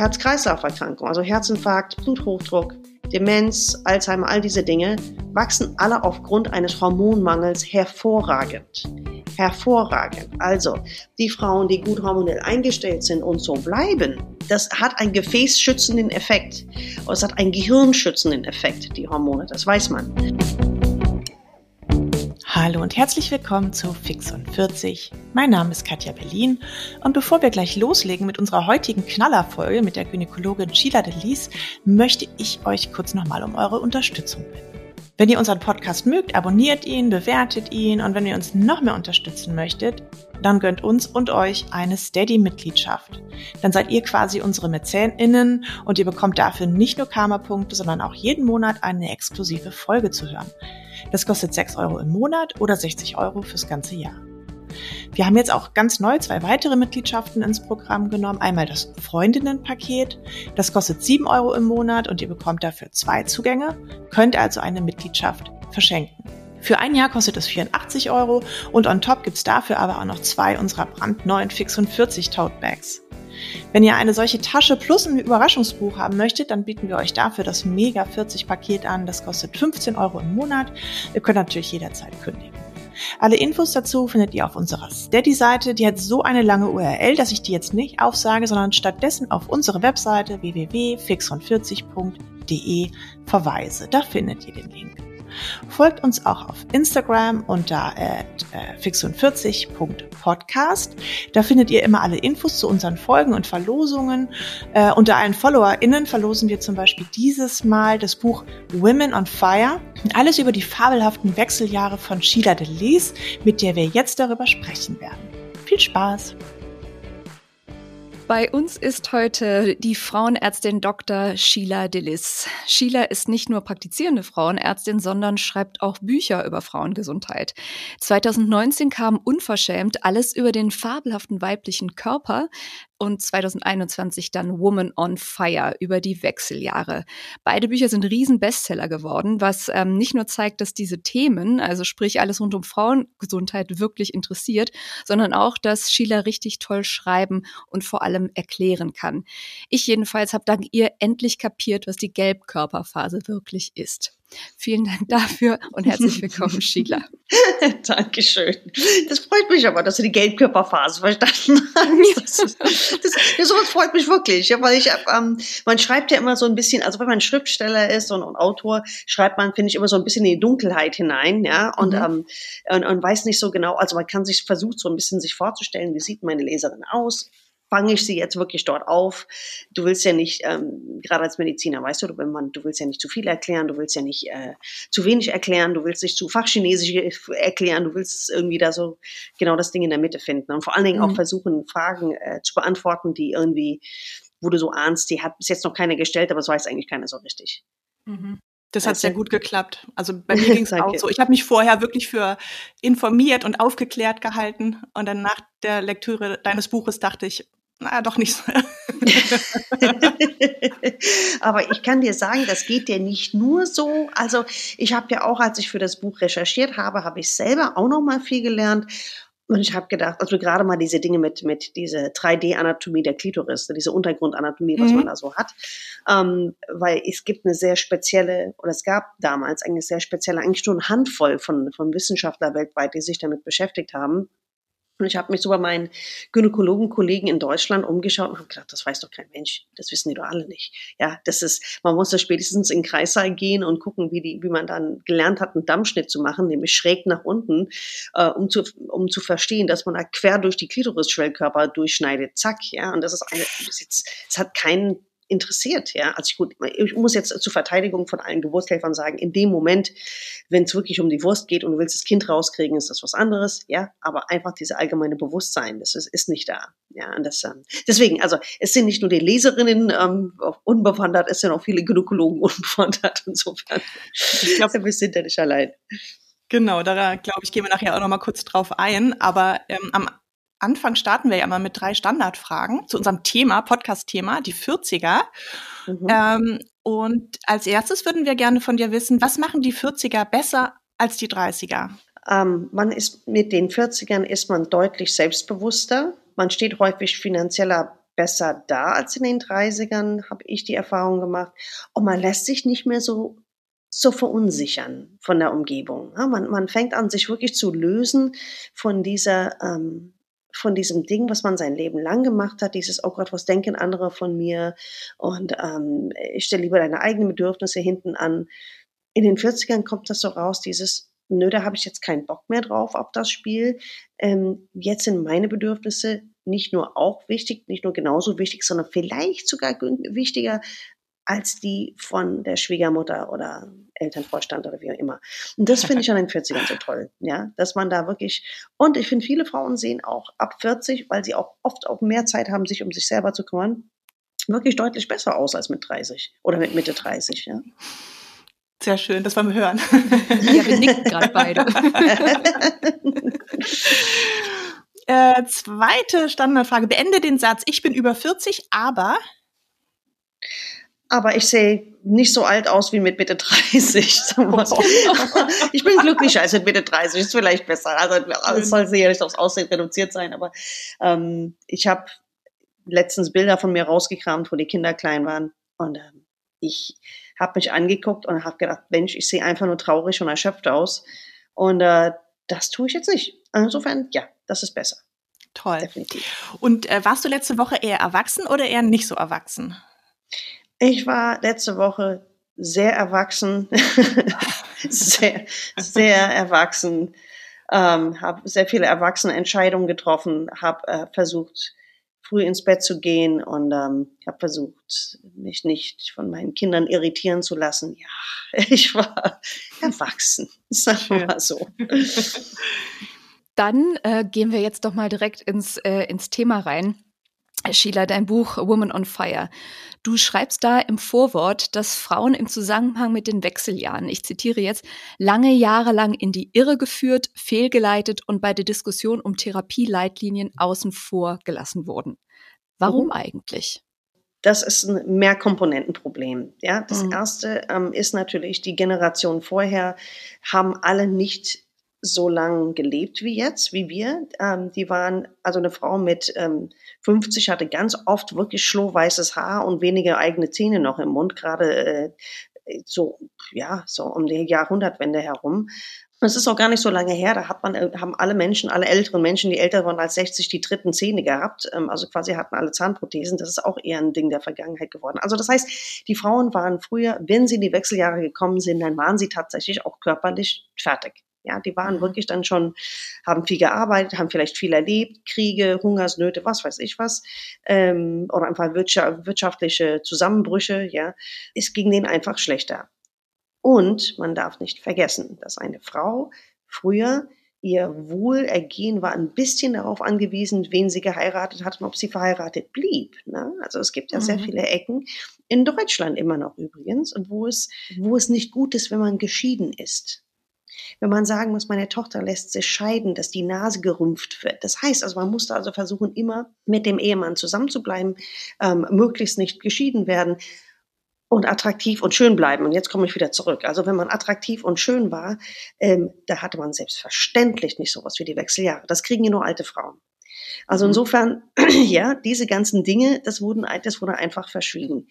Herz-Kreislauf-Erkrankungen, also Herzinfarkt, Bluthochdruck, Demenz, Alzheimer, all diese Dinge, wachsen alle aufgrund eines Hormonmangels hervorragend. Hervorragend. Also, die Frauen, die gut hormonell eingestellt sind und so bleiben, das hat einen gefäßschützenden Effekt. Es hat einen gehirnschützenden Effekt, die Hormone, das weiß man. Hallo und herzlich willkommen zu Fix und 40. Mein Name ist Katja Berlin und bevor wir gleich loslegen mit unserer heutigen Knallerfolge mit der Gynäkologin Sheila Delis, möchte ich euch kurz nochmal um eure Unterstützung bitten. Wenn ihr unseren Podcast mögt, abonniert ihn, bewertet ihn und wenn ihr uns noch mehr unterstützen möchtet, dann gönnt uns und euch eine Steady-Mitgliedschaft. Dann seid ihr quasi unsere MäzenInnen und ihr bekommt dafür nicht nur Karma-Punkte, sondern auch jeden Monat eine exklusive Folge zu hören. Das kostet 6 Euro im Monat oder 60 Euro fürs ganze Jahr. Wir haben jetzt auch ganz neu zwei weitere Mitgliedschaften ins Programm genommen. Einmal das Freundinnenpaket. Das kostet 7 Euro im Monat und ihr bekommt dafür zwei Zugänge, könnt also eine Mitgliedschaft verschenken. Für ein Jahr kostet es 84 Euro und on top gibt's dafür aber auch noch zwei unserer brandneuen Fix und 40 Tote Bags. Wenn ihr eine solche Tasche plus ein Überraschungsbuch haben möchtet, dann bieten wir euch dafür das Mega 40 Paket an. Das kostet 15 Euro im Monat. Ihr könnt natürlich jederzeit kündigen. Alle Infos dazu findet ihr auf unserer Steady-Seite. Die hat so eine lange URL, dass ich die jetzt nicht aufsage, sondern stattdessen auf unsere Webseite www.fix40.de verweise. Da findet ihr den Link. Folgt uns auch auf Instagram unter äh, fix40.podcast. Da findet ihr immer alle Infos zu unseren Folgen und Verlosungen. Äh, unter allen FollowerInnen verlosen wir zum Beispiel dieses Mal das Buch Women on Fire. Alles über die fabelhaften Wechseljahre von Sheila Delis, mit der wir jetzt darüber sprechen werden. Viel Spaß! Bei uns ist heute die Frauenärztin Dr. Sheila Dillis. Sheila ist nicht nur praktizierende Frauenärztin, sondern schreibt auch Bücher über Frauengesundheit. 2019 kam unverschämt alles über den fabelhaften weiblichen Körper und 2021 dann Woman on Fire über die Wechseljahre. Beide Bücher sind Riesen-Bestseller geworden, was ähm, nicht nur zeigt, dass diese Themen, also sprich alles rund um Frauengesundheit, wirklich interessiert, sondern auch, dass Sheila richtig toll schreiben und vor allem erklären kann. Ich jedenfalls habe dank ihr endlich kapiert, was die Gelbkörperphase wirklich ist. Vielen Dank dafür und herzlich willkommen, Sheila. Dankeschön. Das freut mich aber, dass du die Gelbkörperphase verstanden hast. Das, das, das, sowas freut mich wirklich, ja, weil ich, ähm, man schreibt ja immer so ein bisschen, also wenn man Schriftsteller ist und, und Autor, schreibt man, finde ich, immer so ein bisschen in die Dunkelheit hinein, ja, und, mhm. ähm, und, und weiß nicht so genau, also man kann sich versucht, so ein bisschen sich vorzustellen, wie sieht meine Leserin aus, fange ich sie jetzt wirklich dort auf. Du willst ja nicht, ähm, gerade als Mediziner, weißt du, wenn man, du willst ja nicht zu viel erklären, du willst ja nicht äh, zu wenig erklären, du willst nicht zu fachchinesisch erklären, du willst irgendwie da so genau das Ding in der Mitte finden und vor allen Dingen mhm. auch versuchen, Fragen äh, zu beantworten, die irgendwie, wo du so ahnst, die hat bis jetzt noch keiner gestellt, aber es weiß eigentlich keiner so richtig. Mhm. Das hat sehr gut geklappt. Also bei mir ging es auch so. Ich habe mich vorher wirklich für informiert und aufgeklärt gehalten. Und dann nach der Lektüre deines Buches dachte ich, naja, doch nicht so. Aber ich kann dir sagen, das geht dir nicht nur so. Also ich habe ja auch, als ich für das Buch recherchiert habe, habe ich selber auch noch mal viel gelernt. Und ich habe gedacht, also gerade mal diese Dinge mit, mit diese 3D-Anatomie der Klitoris, diese Untergrundanatomie, was mhm. man da so hat. Ähm, weil es gibt eine sehr spezielle, oder es gab damals eine sehr spezielle, eigentlich nur eine Handvoll von, von Wissenschaftlern weltweit, die sich damit beschäftigt haben. Und ich habe mich so bei meinen Gynäkologen-Kollegen in Deutschland umgeschaut und habe gedacht, das weiß doch kein Mensch, das wissen die doch alle nicht. Ja, das ist, man muss da spätestens in den Kreissaal gehen und gucken, wie die, wie man dann gelernt hat, einen Dammschnitt zu machen, nämlich schräg nach unten, äh, um zu, um zu verstehen, dass man da quer durch die Klitoris-Schwellkörper durchschneidet, zack, ja. Und das ist eine, es hat keinen interessiert. Ja, also ich, gut, ich muss jetzt zur Verteidigung von allen Geburtshelfern sagen, in dem Moment, wenn es wirklich um die Wurst geht und du willst das Kind rauskriegen, ist das was anderes. Ja, aber einfach diese allgemeine Bewusstsein, das ist, ist nicht da. Ja, und das, ähm, deswegen, also es sind nicht nur die Leserinnen ähm, unbewandert, es sind auch viele Gynäkologen unbewandert. Insofern, ich glaube, wir sind ja nicht allein. Genau, da glaube ich, gehen wir nachher auch noch mal kurz drauf ein. Aber ähm, am Anfang starten wir ja mal mit drei Standardfragen zu unserem Thema, Podcast-Thema, die 40er. Mhm. Ähm, und als erstes würden wir gerne von dir wissen, was machen die 40er besser als die 30er? Ähm, man ist mit den 40ern ist man deutlich selbstbewusster. Man steht häufig finanzieller besser da als in den 30ern, habe ich die Erfahrung gemacht. Und man lässt sich nicht mehr so so verunsichern von der Umgebung. Ja, man, man fängt an, sich wirklich zu lösen von dieser, ähm, von diesem Ding, was man sein Leben lang gemacht hat, dieses, oh Gott, was denken andere von mir? Und ähm, ich stelle lieber deine eigenen Bedürfnisse hinten an. In den 40ern kommt das so raus, dieses, nö, da habe ich jetzt keinen Bock mehr drauf auf das Spiel. Ähm, jetzt sind meine Bedürfnisse nicht nur auch wichtig, nicht nur genauso wichtig, sondern vielleicht sogar wichtiger als die von der Schwiegermutter oder Elternvorstand oder wie auch immer. Und das finde ich an den 40ern so toll, ja, dass man da wirklich, und ich finde, viele Frauen sehen auch ab 40, weil sie auch oft auch mehr Zeit haben, sich um sich selber zu kümmern, wirklich deutlich besser aus als mit 30 oder mit Mitte 30, ja. Sehr schön, das wollen wir hören. Ja, wir nicken gerade beide. äh, zweite Standardfrage. Beende den Satz, ich bin über 40, aber aber ich sehe nicht so alt aus wie mit Mitte 30. ich bin glücklicher als mit Mitte 30, ist vielleicht besser. Also es soll sicherlich aufs Aussehen reduziert sein, aber ähm, ich habe letztens Bilder von mir rausgekramt, wo die Kinder klein waren und ähm, ich habe mich angeguckt und habe gedacht, Mensch, ich sehe einfach nur traurig und erschöpft aus und äh, das tue ich jetzt nicht. Insofern, ja, das ist besser. Toll. Definitiv. Und äh, warst du letzte Woche eher erwachsen oder eher nicht so erwachsen? Ich war letzte Woche sehr erwachsen, sehr, sehr erwachsen, ähm, habe sehr viele erwachsene Entscheidungen getroffen, habe äh, versucht, früh ins Bett zu gehen und ähm, habe versucht, mich nicht von meinen Kindern irritieren zu lassen. Ja, ich war erwachsen, sagen wir mal so. Dann äh, gehen wir jetzt doch mal direkt ins, äh, ins Thema rein. Sheila, dein Buch Woman on Fire. Du schreibst da im Vorwort, dass Frauen im Zusammenhang mit den Wechseljahren, ich zitiere jetzt, lange Jahre lang in die Irre geführt, fehlgeleitet und bei der Diskussion um Therapieleitlinien außen vor gelassen wurden. Warum mhm. eigentlich? Das ist ein Mehrkomponentenproblem. Ja, das mhm. erste ähm, ist natürlich, die Generation vorher haben alle nicht so lang gelebt wie jetzt, wie wir. Ähm, die waren, also eine Frau mit ähm, 50 hatte ganz oft wirklich schlohweißes Haar und wenige eigene Zähne noch im Mund, gerade äh, so, ja, so um die Jahrhundertwende herum. Es ist auch gar nicht so lange her, da hat man, äh, haben alle Menschen, alle älteren Menschen, die älter waren als 60, die dritten Zähne gehabt. Ähm, also quasi hatten alle Zahnprothesen. Das ist auch eher ein Ding der Vergangenheit geworden. Also das heißt, die Frauen waren früher, wenn sie in die Wechseljahre gekommen sind, dann waren sie tatsächlich auch körperlich fertig. Ja, die waren mhm. wirklich dann schon, haben viel gearbeitet, haben vielleicht viel erlebt, Kriege, Hungersnöte, was weiß ich was, ähm, oder einfach wirtschaftliche Zusammenbrüche, ja. Es ging denen einfach schlechter. Und man darf nicht vergessen, dass eine Frau früher ihr Wohlergehen war ein bisschen darauf angewiesen, wen sie geheiratet hat und ob sie verheiratet blieb. Ne? Also es gibt ja mhm. sehr viele Ecken, in Deutschland immer noch übrigens, wo es, wo es nicht gut ist, wenn man geschieden ist wenn man sagen muss, meine Tochter lässt sich scheiden, dass die Nase gerümpft wird. Das heißt also, man musste also versuchen, immer mit dem Ehemann zusammenzubleiben, ähm, möglichst nicht geschieden werden und attraktiv und schön bleiben. Und jetzt komme ich wieder zurück. Also wenn man attraktiv und schön war, ähm, da hatte man selbstverständlich nicht sowas wie die Wechseljahre. Das kriegen ja nur alte Frauen. Also mhm. insofern, ja, diese ganzen Dinge, das, wurden, das wurde einfach verschwiegen.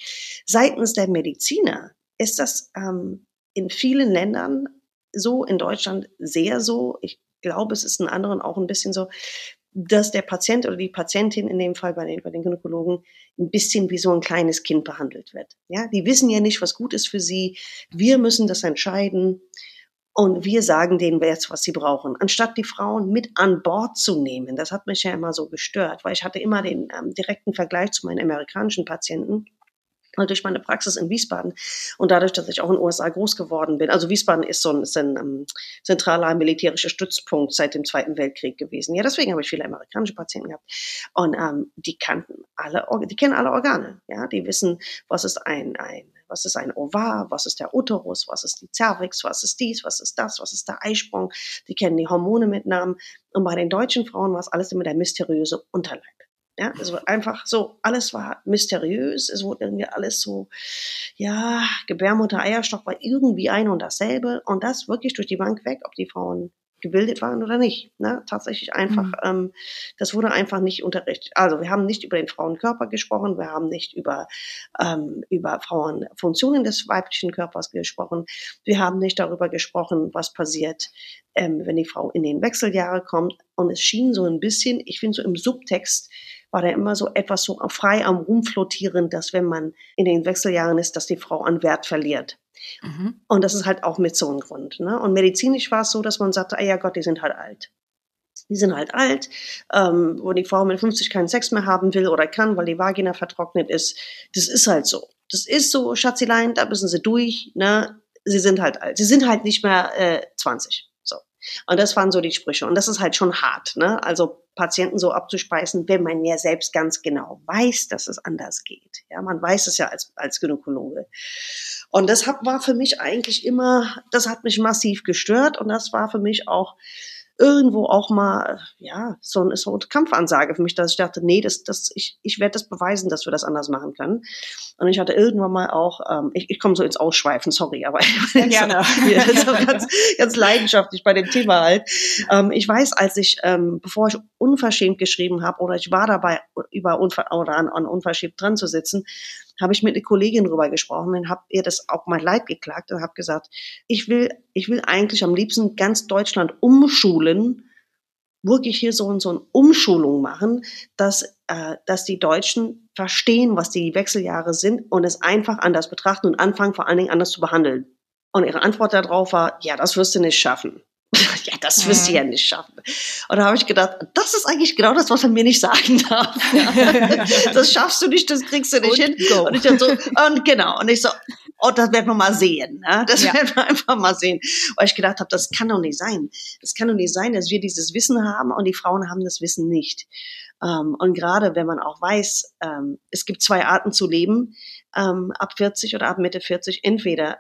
Seitens der Mediziner ist das ähm, in vielen Ländern so, in Deutschland sehr so. Ich glaube, es ist in anderen auch ein bisschen so, dass der Patient oder die Patientin in dem Fall bei den, bei den Gynäkologen ein bisschen wie so ein kleines Kind behandelt wird. Ja, die wissen ja nicht, was gut ist für sie. Wir müssen das entscheiden. Und wir sagen denen jetzt, was sie brauchen, anstatt die Frauen mit an Bord zu nehmen. Das hat mich ja immer so gestört, weil ich hatte immer den ähm, direkten Vergleich zu meinen amerikanischen Patienten durch meine Praxis in Wiesbaden und dadurch, dass ich auch in den USA groß geworden bin. Also Wiesbaden ist so ein, ist ein um, zentraler militärischer Stützpunkt seit dem Zweiten Weltkrieg gewesen. Ja, deswegen habe ich viele amerikanische Patienten gehabt. Und ähm, die kannten alle, die kennen alle Organe. Ja, die wissen, was ist ein, ein was ist ein Ovar, was ist der Uterus, was ist die Cervix, was ist dies, was ist das, was ist der Eisprung. Die kennen die Hormone mit Namen. Und bei den deutschen Frauen war es alles immer der mysteriöse Unterleib. Ja, es war einfach so, alles war mysteriös, es wurde irgendwie alles so, ja, Gebärmutter, Eierstock war irgendwie ein und dasselbe und das wirklich durch die Bank weg, ob die Frauen gebildet waren oder nicht. Ne? Tatsächlich einfach, mhm. ähm, das wurde einfach nicht unterrichtet. Also wir haben nicht über den Frauenkörper gesprochen, wir haben nicht über, ähm, über Frauenfunktionen des weiblichen Körpers gesprochen, wir haben nicht darüber gesprochen, was passiert, ähm, wenn die Frau in den Wechseljahre kommt. Und es schien so ein bisschen, ich finde so im Subtext, war da immer so etwas so frei am Rumflottieren, dass wenn man in den Wechseljahren ist, dass die Frau an Wert verliert. Mhm. Und das ist halt auch mit so einem Grund. Ne? Und medizinisch war es so, dass man sagte, ah ja Gott, die sind halt alt. Die sind halt alt, ähm, wo die Frau mit 50 keinen Sex mehr haben will oder kann, weil die Vagina vertrocknet ist. Das ist halt so. Das ist so, Schatzilein, da müssen sie durch. Ne? Sie sind halt alt. Sie sind halt nicht mehr äh, 20. Und das waren so die Sprüche. Und das ist halt schon hart. Ne? Also Patienten so abzuspeisen, wenn man ja selbst ganz genau weiß, dass es anders geht. Ja, man weiß es ja als, als Gynäkologe. Und das hat, war für mich eigentlich immer, das hat mich massiv gestört und das war für mich auch irgendwo auch mal, ja, so, so eine Kampfansage für mich, dass ich dachte, nee, das, das, ich, ich werde das beweisen, dass wir das anders machen können. Und ich hatte irgendwann mal auch, ähm, ich, ich komme so ins Ausschweifen, sorry, aber ja, gerne. so ganz, ganz leidenschaftlich bei dem Thema halt. Ähm, ich weiß, als ich, ähm, bevor ich unverschämt geschrieben habe oder ich war dabei, über unver oder an, an unverschämt dran zu sitzen, habe ich mit einer Kollegin drüber gesprochen und habe ihr das auch mein Leid geklagt und habe gesagt, ich will, ich will eigentlich am liebsten ganz Deutschland umschulen, wirklich hier so, so eine Umschulung machen, dass, äh, dass die Deutschen verstehen, was die Wechseljahre sind und es einfach anders betrachten und anfangen, vor allen Dingen anders zu behandeln. Und ihre Antwort darauf war, ja, das wirst du nicht schaffen. ja, das wirst du ja nicht schaffen. Und da habe ich gedacht, das ist eigentlich genau das, was er mir nicht sagen darf. Ja. das schaffst du nicht, das kriegst du nicht und hin. Go. Und ich dann so, und genau, und ich so, oh, das werden wir mal sehen. Ne? Das ja. werden wir einfach mal sehen. Weil ich gedacht habe, das kann doch nicht sein. Das kann doch nicht sein, dass wir dieses Wissen haben und die Frauen haben das Wissen nicht. Ähm, und gerade wenn man auch weiß, ähm, es gibt zwei Arten zu leben, ähm, ab 40 oder ab Mitte 40, entweder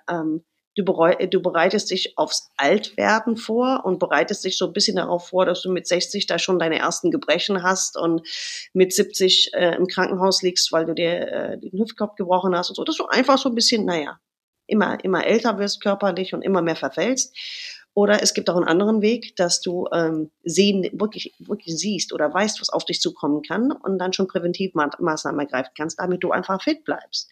Du, du bereitest dich aufs Altwerden vor und bereitest dich so ein bisschen darauf vor, dass du mit 60 da schon deine ersten Gebrechen hast und mit 70 äh, im Krankenhaus liegst, weil du dir äh, den Hüftkopf gebrochen hast und so. Dass du einfach so ein bisschen, naja, immer, immer älter wirst körperlich und immer mehr verfällst. Oder es gibt auch einen anderen Weg, dass du ähm, sehen, wirklich, wirklich siehst oder weißt, was auf dich zukommen kann und dann schon Präventivmaßnahmen ergreifen kannst, damit du einfach fit bleibst.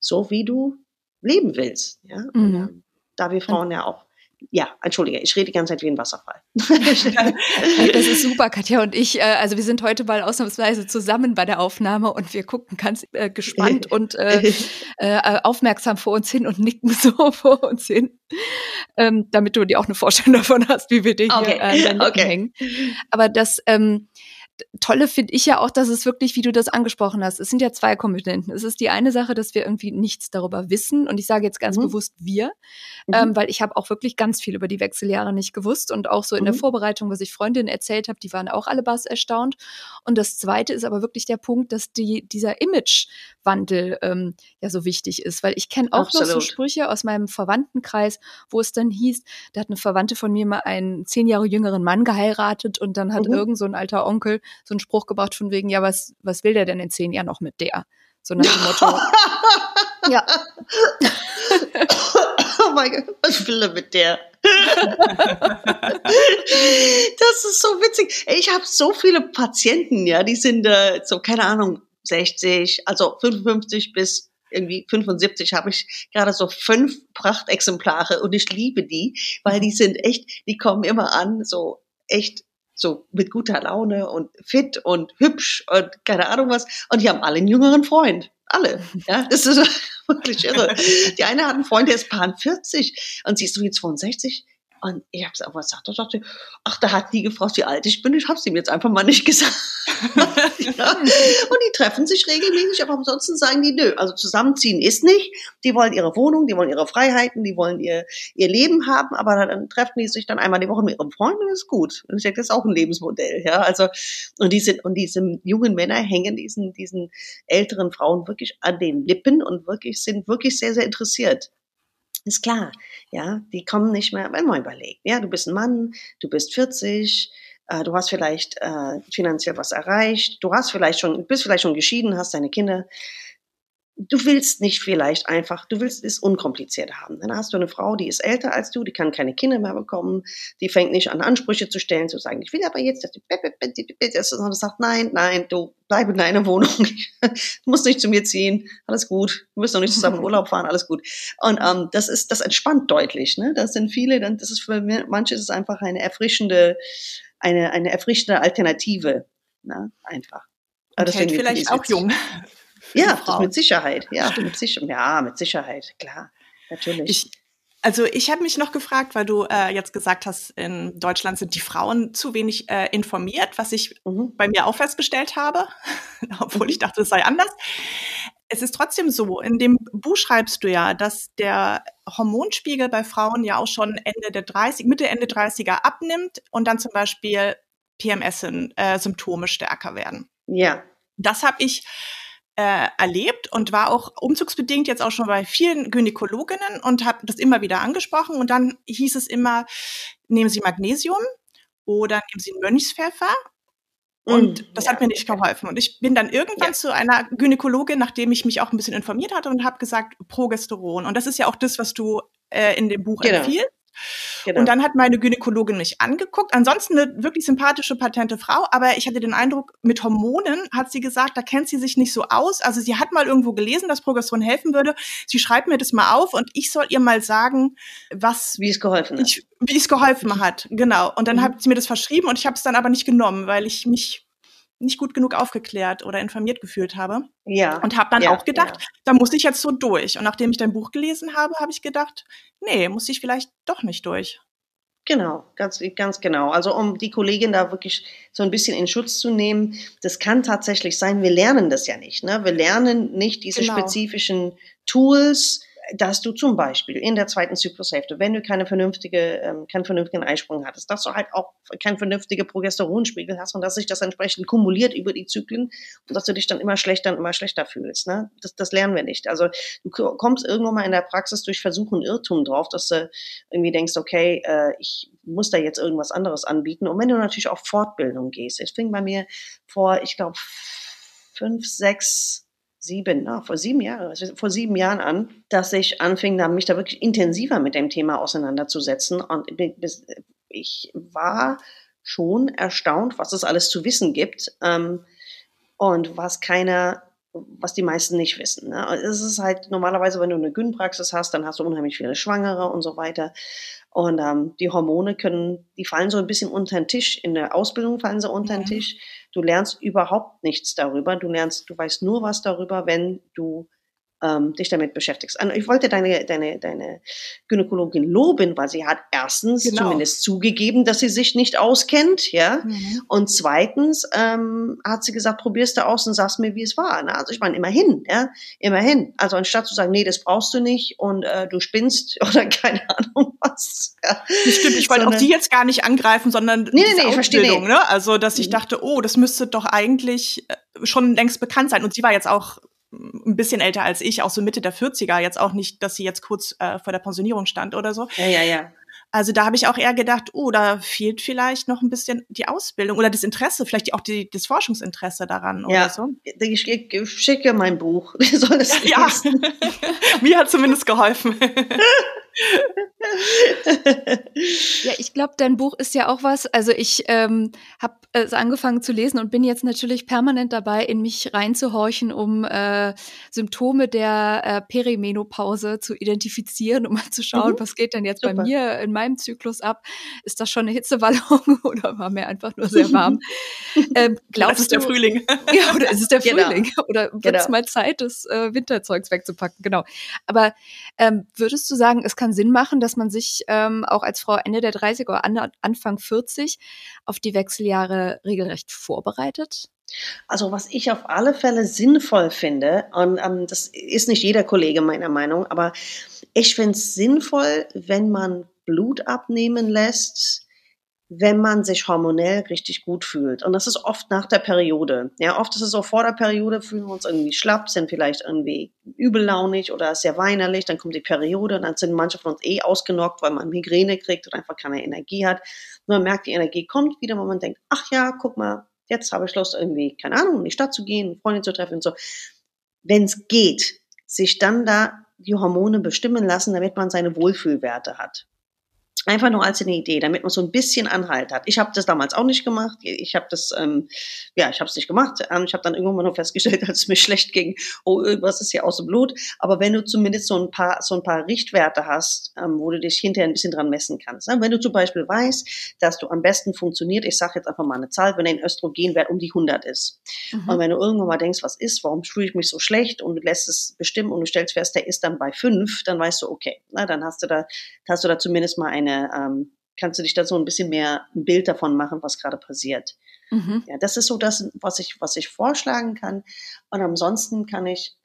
So wie du leben willst. Ja? Mhm. Ähm, da wir Frauen ja auch ja, entschuldige, ich rede die ganze Zeit wie ein Wasserfall. das ist super, Katja und ich. Äh, also wir sind heute mal ausnahmsweise zusammen bei der Aufnahme und wir gucken ganz äh, gespannt und äh, äh, aufmerksam vor uns hin und nicken so vor uns hin, ähm, damit du dir auch eine Vorstellung davon hast, wie wir dich okay. hier äh, okay. hängen. Aber das ähm, Tolle finde ich ja auch, dass es wirklich, wie du das angesprochen hast, es sind ja zwei Komponenten. Es ist die eine Sache, dass wir irgendwie nichts darüber wissen. Und ich sage jetzt ganz mhm. bewusst wir, mhm. ähm, weil ich habe auch wirklich ganz viel über die Wechseljahre nicht gewusst. Und auch so in mhm. der Vorbereitung, was ich Freundinnen erzählt habe, die waren auch alle bass erstaunt. Und das zweite ist aber wirklich der Punkt, dass die, dieser Imagewandel ähm, ja so wichtig ist. Weil ich kenne auch Absolut. noch so Sprüche aus meinem Verwandtenkreis, wo es dann hieß, da hat eine Verwandte von mir mal einen zehn Jahre jüngeren Mann geheiratet und dann hat mhm. irgend so ein alter Onkel so einen Spruch gebracht von wegen, ja, was, was will der denn in zehn Jahren noch mit der? So nach dem Motto. ja. oh mein Gott, was will er mit der? das ist so witzig. Ich habe so viele Patienten, ja, die sind äh, so, keine Ahnung, 60, also 55 bis irgendwie 75 habe ich gerade so fünf Prachtexemplare und ich liebe die, weil die sind echt, die kommen immer an, so echt so mit guter Laune und fit und hübsch und keine Ahnung was. Und die haben alle einen jüngeren Freund. Alle. Ja, das ist wirklich irre. Die eine hat einen Freund, der ist paar 40 und sie ist so wie 62. Und ich habe es aber gesagt, da dachte, ach, da hat die gefragt, wie alt ich bin. Ich habe es ihm jetzt einfach mal nicht gesagt. ja. Und die treffen sich regelmäßig, aber ansonsten sagen die, nö, also zusammenziehen ist nicht. Die wollen ihre Wohnung, die wollen ihre Freiheiten, die wollen ihr, ihr Leben haben, aber dann treffen die sich dann einmal die Woche mit ihrem Freund und ist gut. Und ich denke, das ist auch ein Lebensmodell. Ja, also, und die sind, und diese jungen Männer hängen diesen, diesen älteren Frauen wirklich an den Lippen und wirklich, sind wirklich sehr, sehr interessiert. Ist klar, ja, die kommen nicht mehr, wenn man überlegt, ja, du bist ein Mann, du bist 40, äh, du hast vielleicht äh, finanziell was erreicht, du hast vielleicht schon, bist vielleicht schon geschieden, hast deine Kinder. Du willst nicht vielleicht einfach, du willst es unkompliziert haben. Dann hast du eine Frau, die ist älter als du, die kann keine Kinder mehr bekommen, die fängt nicht an Ansprüche zu stellen, zu sagen, ich will aber jetzt, dass du sondern sagt, nein, nein, du bleib in deiner Wohnung, du musst nicht zu mir ziehen, alles gut, du musst noch nicht zusammen Urlaub fahren, alles gut. Und ähm, das ist, das entspannt deutlich. Ne? Das sind viele, dann, das ist für manche ist es einfach eine erfrischende, eine, eine erfrischende Alternative, ne? einfach. Und hält vielleicht auch jung. Ja, mit Sicherheit. Ja, mit Sicherheit. Ja, mit Sicherheit, klar. Natürlich. Ich, also ich habe mich noch gefragt, weil du äh, jetzt gesagt hast, in Deutschland sind die Frauen zu wenig äh, informiert, was ich mhm. bei mir auch festgestellt habe, obwohl mhm. ich dachte, es sei anders. Es ist trotzdem so, in dem Buch schreibst du ja, dass der Hormonspiegel bei Frauen ja auch schon Ende der 30, Mitte, Ende 30er abnimmt und dann zum Beispiel PMS-Symptome äh, stärker werden. Ja. Das habe ich äh, erlebt und war auch umzugsbedingt jetzt auch schon bei vielen Gynäkologinnen und habe das immer wieder angesprochen. Und dann hieß es immer, nehmen Sie Magnesium oder nehmen Sie Mönchspfeffer. Und mm, das ja. hat mir nicht geholfen. Und ich bin dann irgendwann ja. zu einer Gynäkologin, nachdem ich mich auch ein bisschen informiert hatte und habe gesagt, Progesteron. Und das ist ja auch das, was du äh, in dem Buch genau. empfiehlst. Genau. Und dann hat meine Gynäkologin mich angeguckt. Ansonsten eine wirklich sympathische, patente Frau, aber ich hatte den Eindruck, mit Hormonen hat sie gesagt, da kennt sie sich nicht so aus. Also sie hat mal irgendwo gelesen, dass Progesteron helfen würde. Sie schreibt mir das mal auf und ich soll ihr mal sagen, was wie es geholfen hat. wie es geholfen hat, genau. Und dann mhm. hat sie mir das verschrieben und ich habe es dann aber nicht genommen, weil ich mich nicht gut genug aufgeklärt oder informiert gefühlt habe. Ja. Und habe dann ja, auch gedacht, ja. da muss ich jetzt so durch. Und nachdem ich dein Buch gelesen habe, habe ich gedacht, nee, muss ich vielleicht doch nicht durch. Genau, ganz, ganz genau. Also um die Kollegin da wirklich so ein bisschen in Schutz zu nehmen, das kann tatsächlich sein, wir lernen das ja nicht. Ne? Wir lernen nicht diese genau. spezifischen Tools, dass du zum Beispiel in der zweiten Zyklushälfte, wenn du keine vernünftige, ähm, keinen vernünftigen Eisprung hattest, dass du halt auch keinen vernünftigen Progesteronspiegel hast und dass sich das entsprechend kumuliert über die Zyklen und dass du dich dann immer schlechter und immer schlechter fühlst. Ne? Das, das lernen wir nicht. Also du kommst irgendwann mal in der Praxis durch Versuch und Irrtum drauf, dass du irgendwie denkst, okay, äh, ich muss da jetzt irgendwas anderes anbieten. Und wenn du natürlich auf Fortbildung gehst, es fing bei mir vor, ich glaube, fünf, sechs sieben, na, vor sieben Jahren, vor sieben Jahren an, dass ich anfing, mich da wirklich intensiver mit dem Thema auseinanderzusetzen. Und ich war schon erstaunt, was es alles zu wissen gibt ähm, und was keiner, was die meisten nicht wissen. Ne? Es ist halt normalerweise, wenn du eine Gynpraxis hast, dann hast du unheimlich viele Schwangere und so weiter. Und ähm, die Hormone können, die fallen so ein bisschen unter den Tisch. In der Ausbildung fallen sie unter den mhm. Tisch. Du lernst überhaupt nichts darüber. Du lernst, du weißt nur was darüber, wenn du ähm, dich damit beschäftigst. Ich wollte deine, deine, deine Gynäkologin loben, weil sie hat erstens genau. zumindest zugegeben, dass sie sich nicht auskennt, ja. Mhm. Und zweitens ähm, hat sie gesagt, probierst du aus und sagst mir, wie es war. Ne? Also ich meine, immerhin, ja, immerhin. Also anstatt zu sagen, nee, das brauchst du nicht und äh, du spinnst oder keine Ahnung was. Ja. Das stimmt, ich wollte auch die jetzt gar nicht angreifen, sondern nee, nee, nee, Ausbildung, nee. ne? Also, dass ich mhm. dachte, oh, das müsste doch eigentlich äh, schon längst bekannt sein. Und sie war jetzt auch ein bisschen älter als ich, auch so Mitte der 40er, jetzt auch nicht, dass sie jetzt kurz äh, vor der Pensionierung stand oder so. Ja, ja, ja. Also da habe ich auch eher gedacht, oh, da fehlt vielleicht noch ein bisschen die Ausbildung oder das Interesse, vielleicht auch die, das Forschungsinteresse daran ja. oder so. Ich, ich schicke mein Buch. Soll das ja, mir hat zumindest geholfen. ja, ich glaube, dein Buch ist ja auch was. Also ich ähm, habe es angefangen zu lesen und bin jetzt natürlich permanent dabei, in mich reinzuhorchen, um äh, Symptome der äh, Perimenopause zu identifizieren, um mal zu schauen, mhm. was geht denn jetzt Super. bei mir in meinem Zyklus ab? Ist das schon eine Hitzewallung oder war mir einfach nur sehr warm? ähm, glaubst ist du, der Frühling. ja, oder ist es der genau. Frühling? Oder wird es genau. mal Zeit, das äh, Winterzeugs wegzupacken? Genau. Aber ähm, würdest du sagen, es kann Sinn machen, dass man sich ähm, auch als Frau Ende der 30 oder an, Anfang 40 auf die Wechseljahre regelrecht vorbereitet? Also was ich auf alle Fälle sinnvoll finde, und ähm, das ist nicht jeder Kollege meiner Meinung, aber ich finde es sinnvoll, wenn man Blut abnehmen lässt, wenn man sich hormonell richtig gut fühlt. Und das ist oft nach der Periode. Ja, oft ist es so vor der Periode, fühlen wir uns irgendwie schlapp, sind vielleicht irgendwie übellaunig oder sehr weinerlich, dann kommt die Periode und dann sind manche von uns eh ausgenockt, weil man Migräne kriegt und einfach keine Energie hat. Und man merkt, die Energie kommt wieder, wo man denkt, ach ja, guck mal, jetzt habe ich Lust irgendwie, keine Ahnung, in die Stadt zu gehen, Freunde zu treffen und so. Wenn es geht, sich dann da die Hormone bestimmen lassen, damit man seine Wohlfühlwerte hat. Einfach nur als eine Idee, damit man so ein bisschen Anhalt hat. Ich habe das damals auch nicht gemacht. Ich habe das, ähm, ja, ich habe es nicht gemacht. Ähm, ich habe dann irgendwann mal nur festgestellt, als es mir schlecht ging, oh, irgendwas ist hier aus dem Blut. Aber wenn du zumindest so ein paar, so ein paar Richtwerte hast, ähm, wo du dich hinterher ein bisschen dran messen kannst. Ne? Wenn du zum Beispiel weißt, dass du am besten funktioniert, ich sage jetzt einfach mal eine Zahl, wenn dein Östrogenwert um die 100 ist. Mhm. Und wenn du irgendwann mal denkst, was ist, warum fühle ich mich so schlecht und du lässt es bestimmen und du stellst fest, der ist dann bei 5, dann weißt du, okay, na, dann hast du da, hast du da zumindest mal eine ähm, kannst du dich da so ein bisschen mehr ein Bild davon machen, was gerade passiert. Mhm. Ja, das ist so das, was ich, was ich vorschlagen kann. Und ansonsten kann ich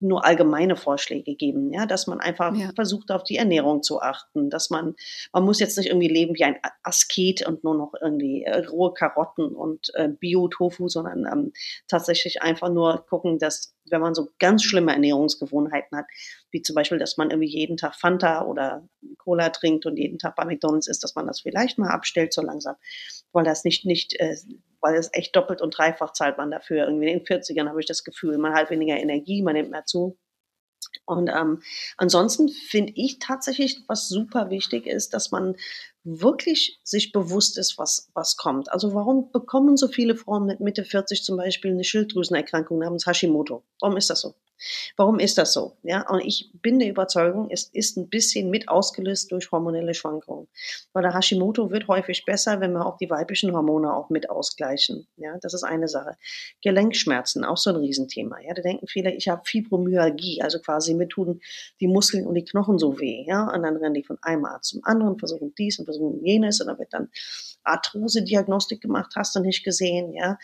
nur allgemeine Vorschläge geben, ja, dass man einfach ja. versucht, auf die Ernährung zu achten, dass man, man muss jetzt nicht irgendwie leben wie ein Asket und nur noch irgendwie äh, rohe Karotten und äh, Bio-Tofu, sondern ähm, tatsächlich einfach nur gucken, dass, wenn man so ganz schlimme Ernährungsgewohnheiten hat, wie zum Beispiel, dass man irgendwie jeden Tag Fanta oder Cola trinkt und jeden Tag bei McDonalds ist, dass man das vielleicht mal abstellt so langsam, weil das nicht, nicht, äh, weil es echt doppelt und dreifach zahlt man dafür. Irgendwie in den 40ern habe ich das Gefühl, man hat weniger Energie, man nimmt mehr zu. Und ähm, ansonsten finde ich tatsächlich, was super wichtig ist, dass man wirklich sich bewusst ist, was, was kommt. Also warum bekommen so viele Frauen mit Mitte 40 zum Beispiel eine Schilddrüsenerkrankung namens Hashimoto? Warum ist das so? Warum ist das so? Ja, und ich bin der Überzeugung, es ist ein bisschen mit ausgelöst durch hormonelle Schwankungen. Weil der Hashimoto wird häufig besser, wenn wir auch die weiblichen Hormone auch mit ausgleichen. Ja, das ist eine Sache. Gelenkschmerzen, auch so ein Riesenthema. Ja, da denken viele, ich habe Fibromyalgie, also quasi mir tun die Muskeln und die Knochen so weh. Ja, und dann rennen die von einem Arzt zum anderen, versuchen dies und versuchen jenes und dann wird dann Arthrose-Diagnostik gemacht, hast du nicht gesehen. Ja,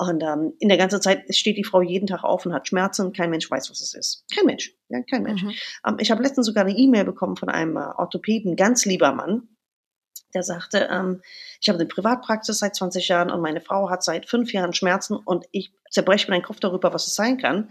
und ähm, in der ganzen Zeit steht die Frau jeden Tag auf und hat Schmerzen. Kein Mensch weiß, was es ist. Kein Mensch. Ja, kein Mensch. Mhm. Ähm, ich habe letztens sogar eine E-Mail bekommen von einem äh, Orthopäden, ganz lieber Mann. Der sagte, ähm, ich habe eine Privatpraxis seit 20 Jahren und meine Frau hat seit fünf Jahren Schmerzen und ich zerbreche mir den Kopf darüber, was es sein kann.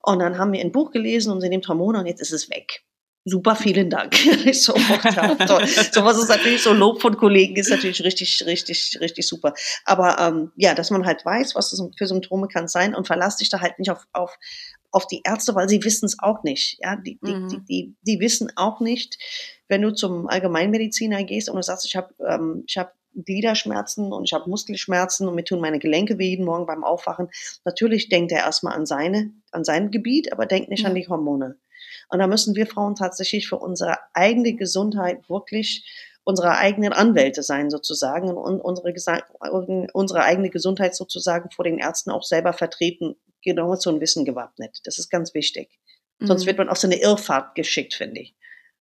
Und dann haben wir ein Buch gelesen und sie nimmt Hormone und jetzt ist es weg super, vielen Dank. so, so was ist natürlich so Lob von Kollegen ist natürlich richtig, richtig, richtig super. Aber ähm, ja, dass man halt weiß, was das für Symptome kann sein und verlass dich da halt nicht auf, auf, auf die Ärzte, weil sie wissen es auch nicht. Ja, die, die, mhm. die, die, die wissen auch nicht, wenn du zum Allgemeinmediziner gehst und du sagst, ich habe ähm, ich hab Gliederschmerzen und ich habe Muskelschmerzen und mir tun meine Gelenke weh jeden Morgen beim Aufwachen. Natürlich denkt er erstmal an seine, an sein Gebiet, aber denkt nicht ja. an die Hormone. Und da müssen wir Frauen tatsächlich für unsere eigene Gesundheit wirklich unsere eigenen Anwälte sein sozusagen und unsere, unsere eigene Gesundheit sozusagen vor den Ärzten auch selber vertreten, genau zu ein Wissen gewappnet. Das ist ganz wichtig. Mhm. Sonst wird man auf so eine Irrfahrt geschickt, finde ich.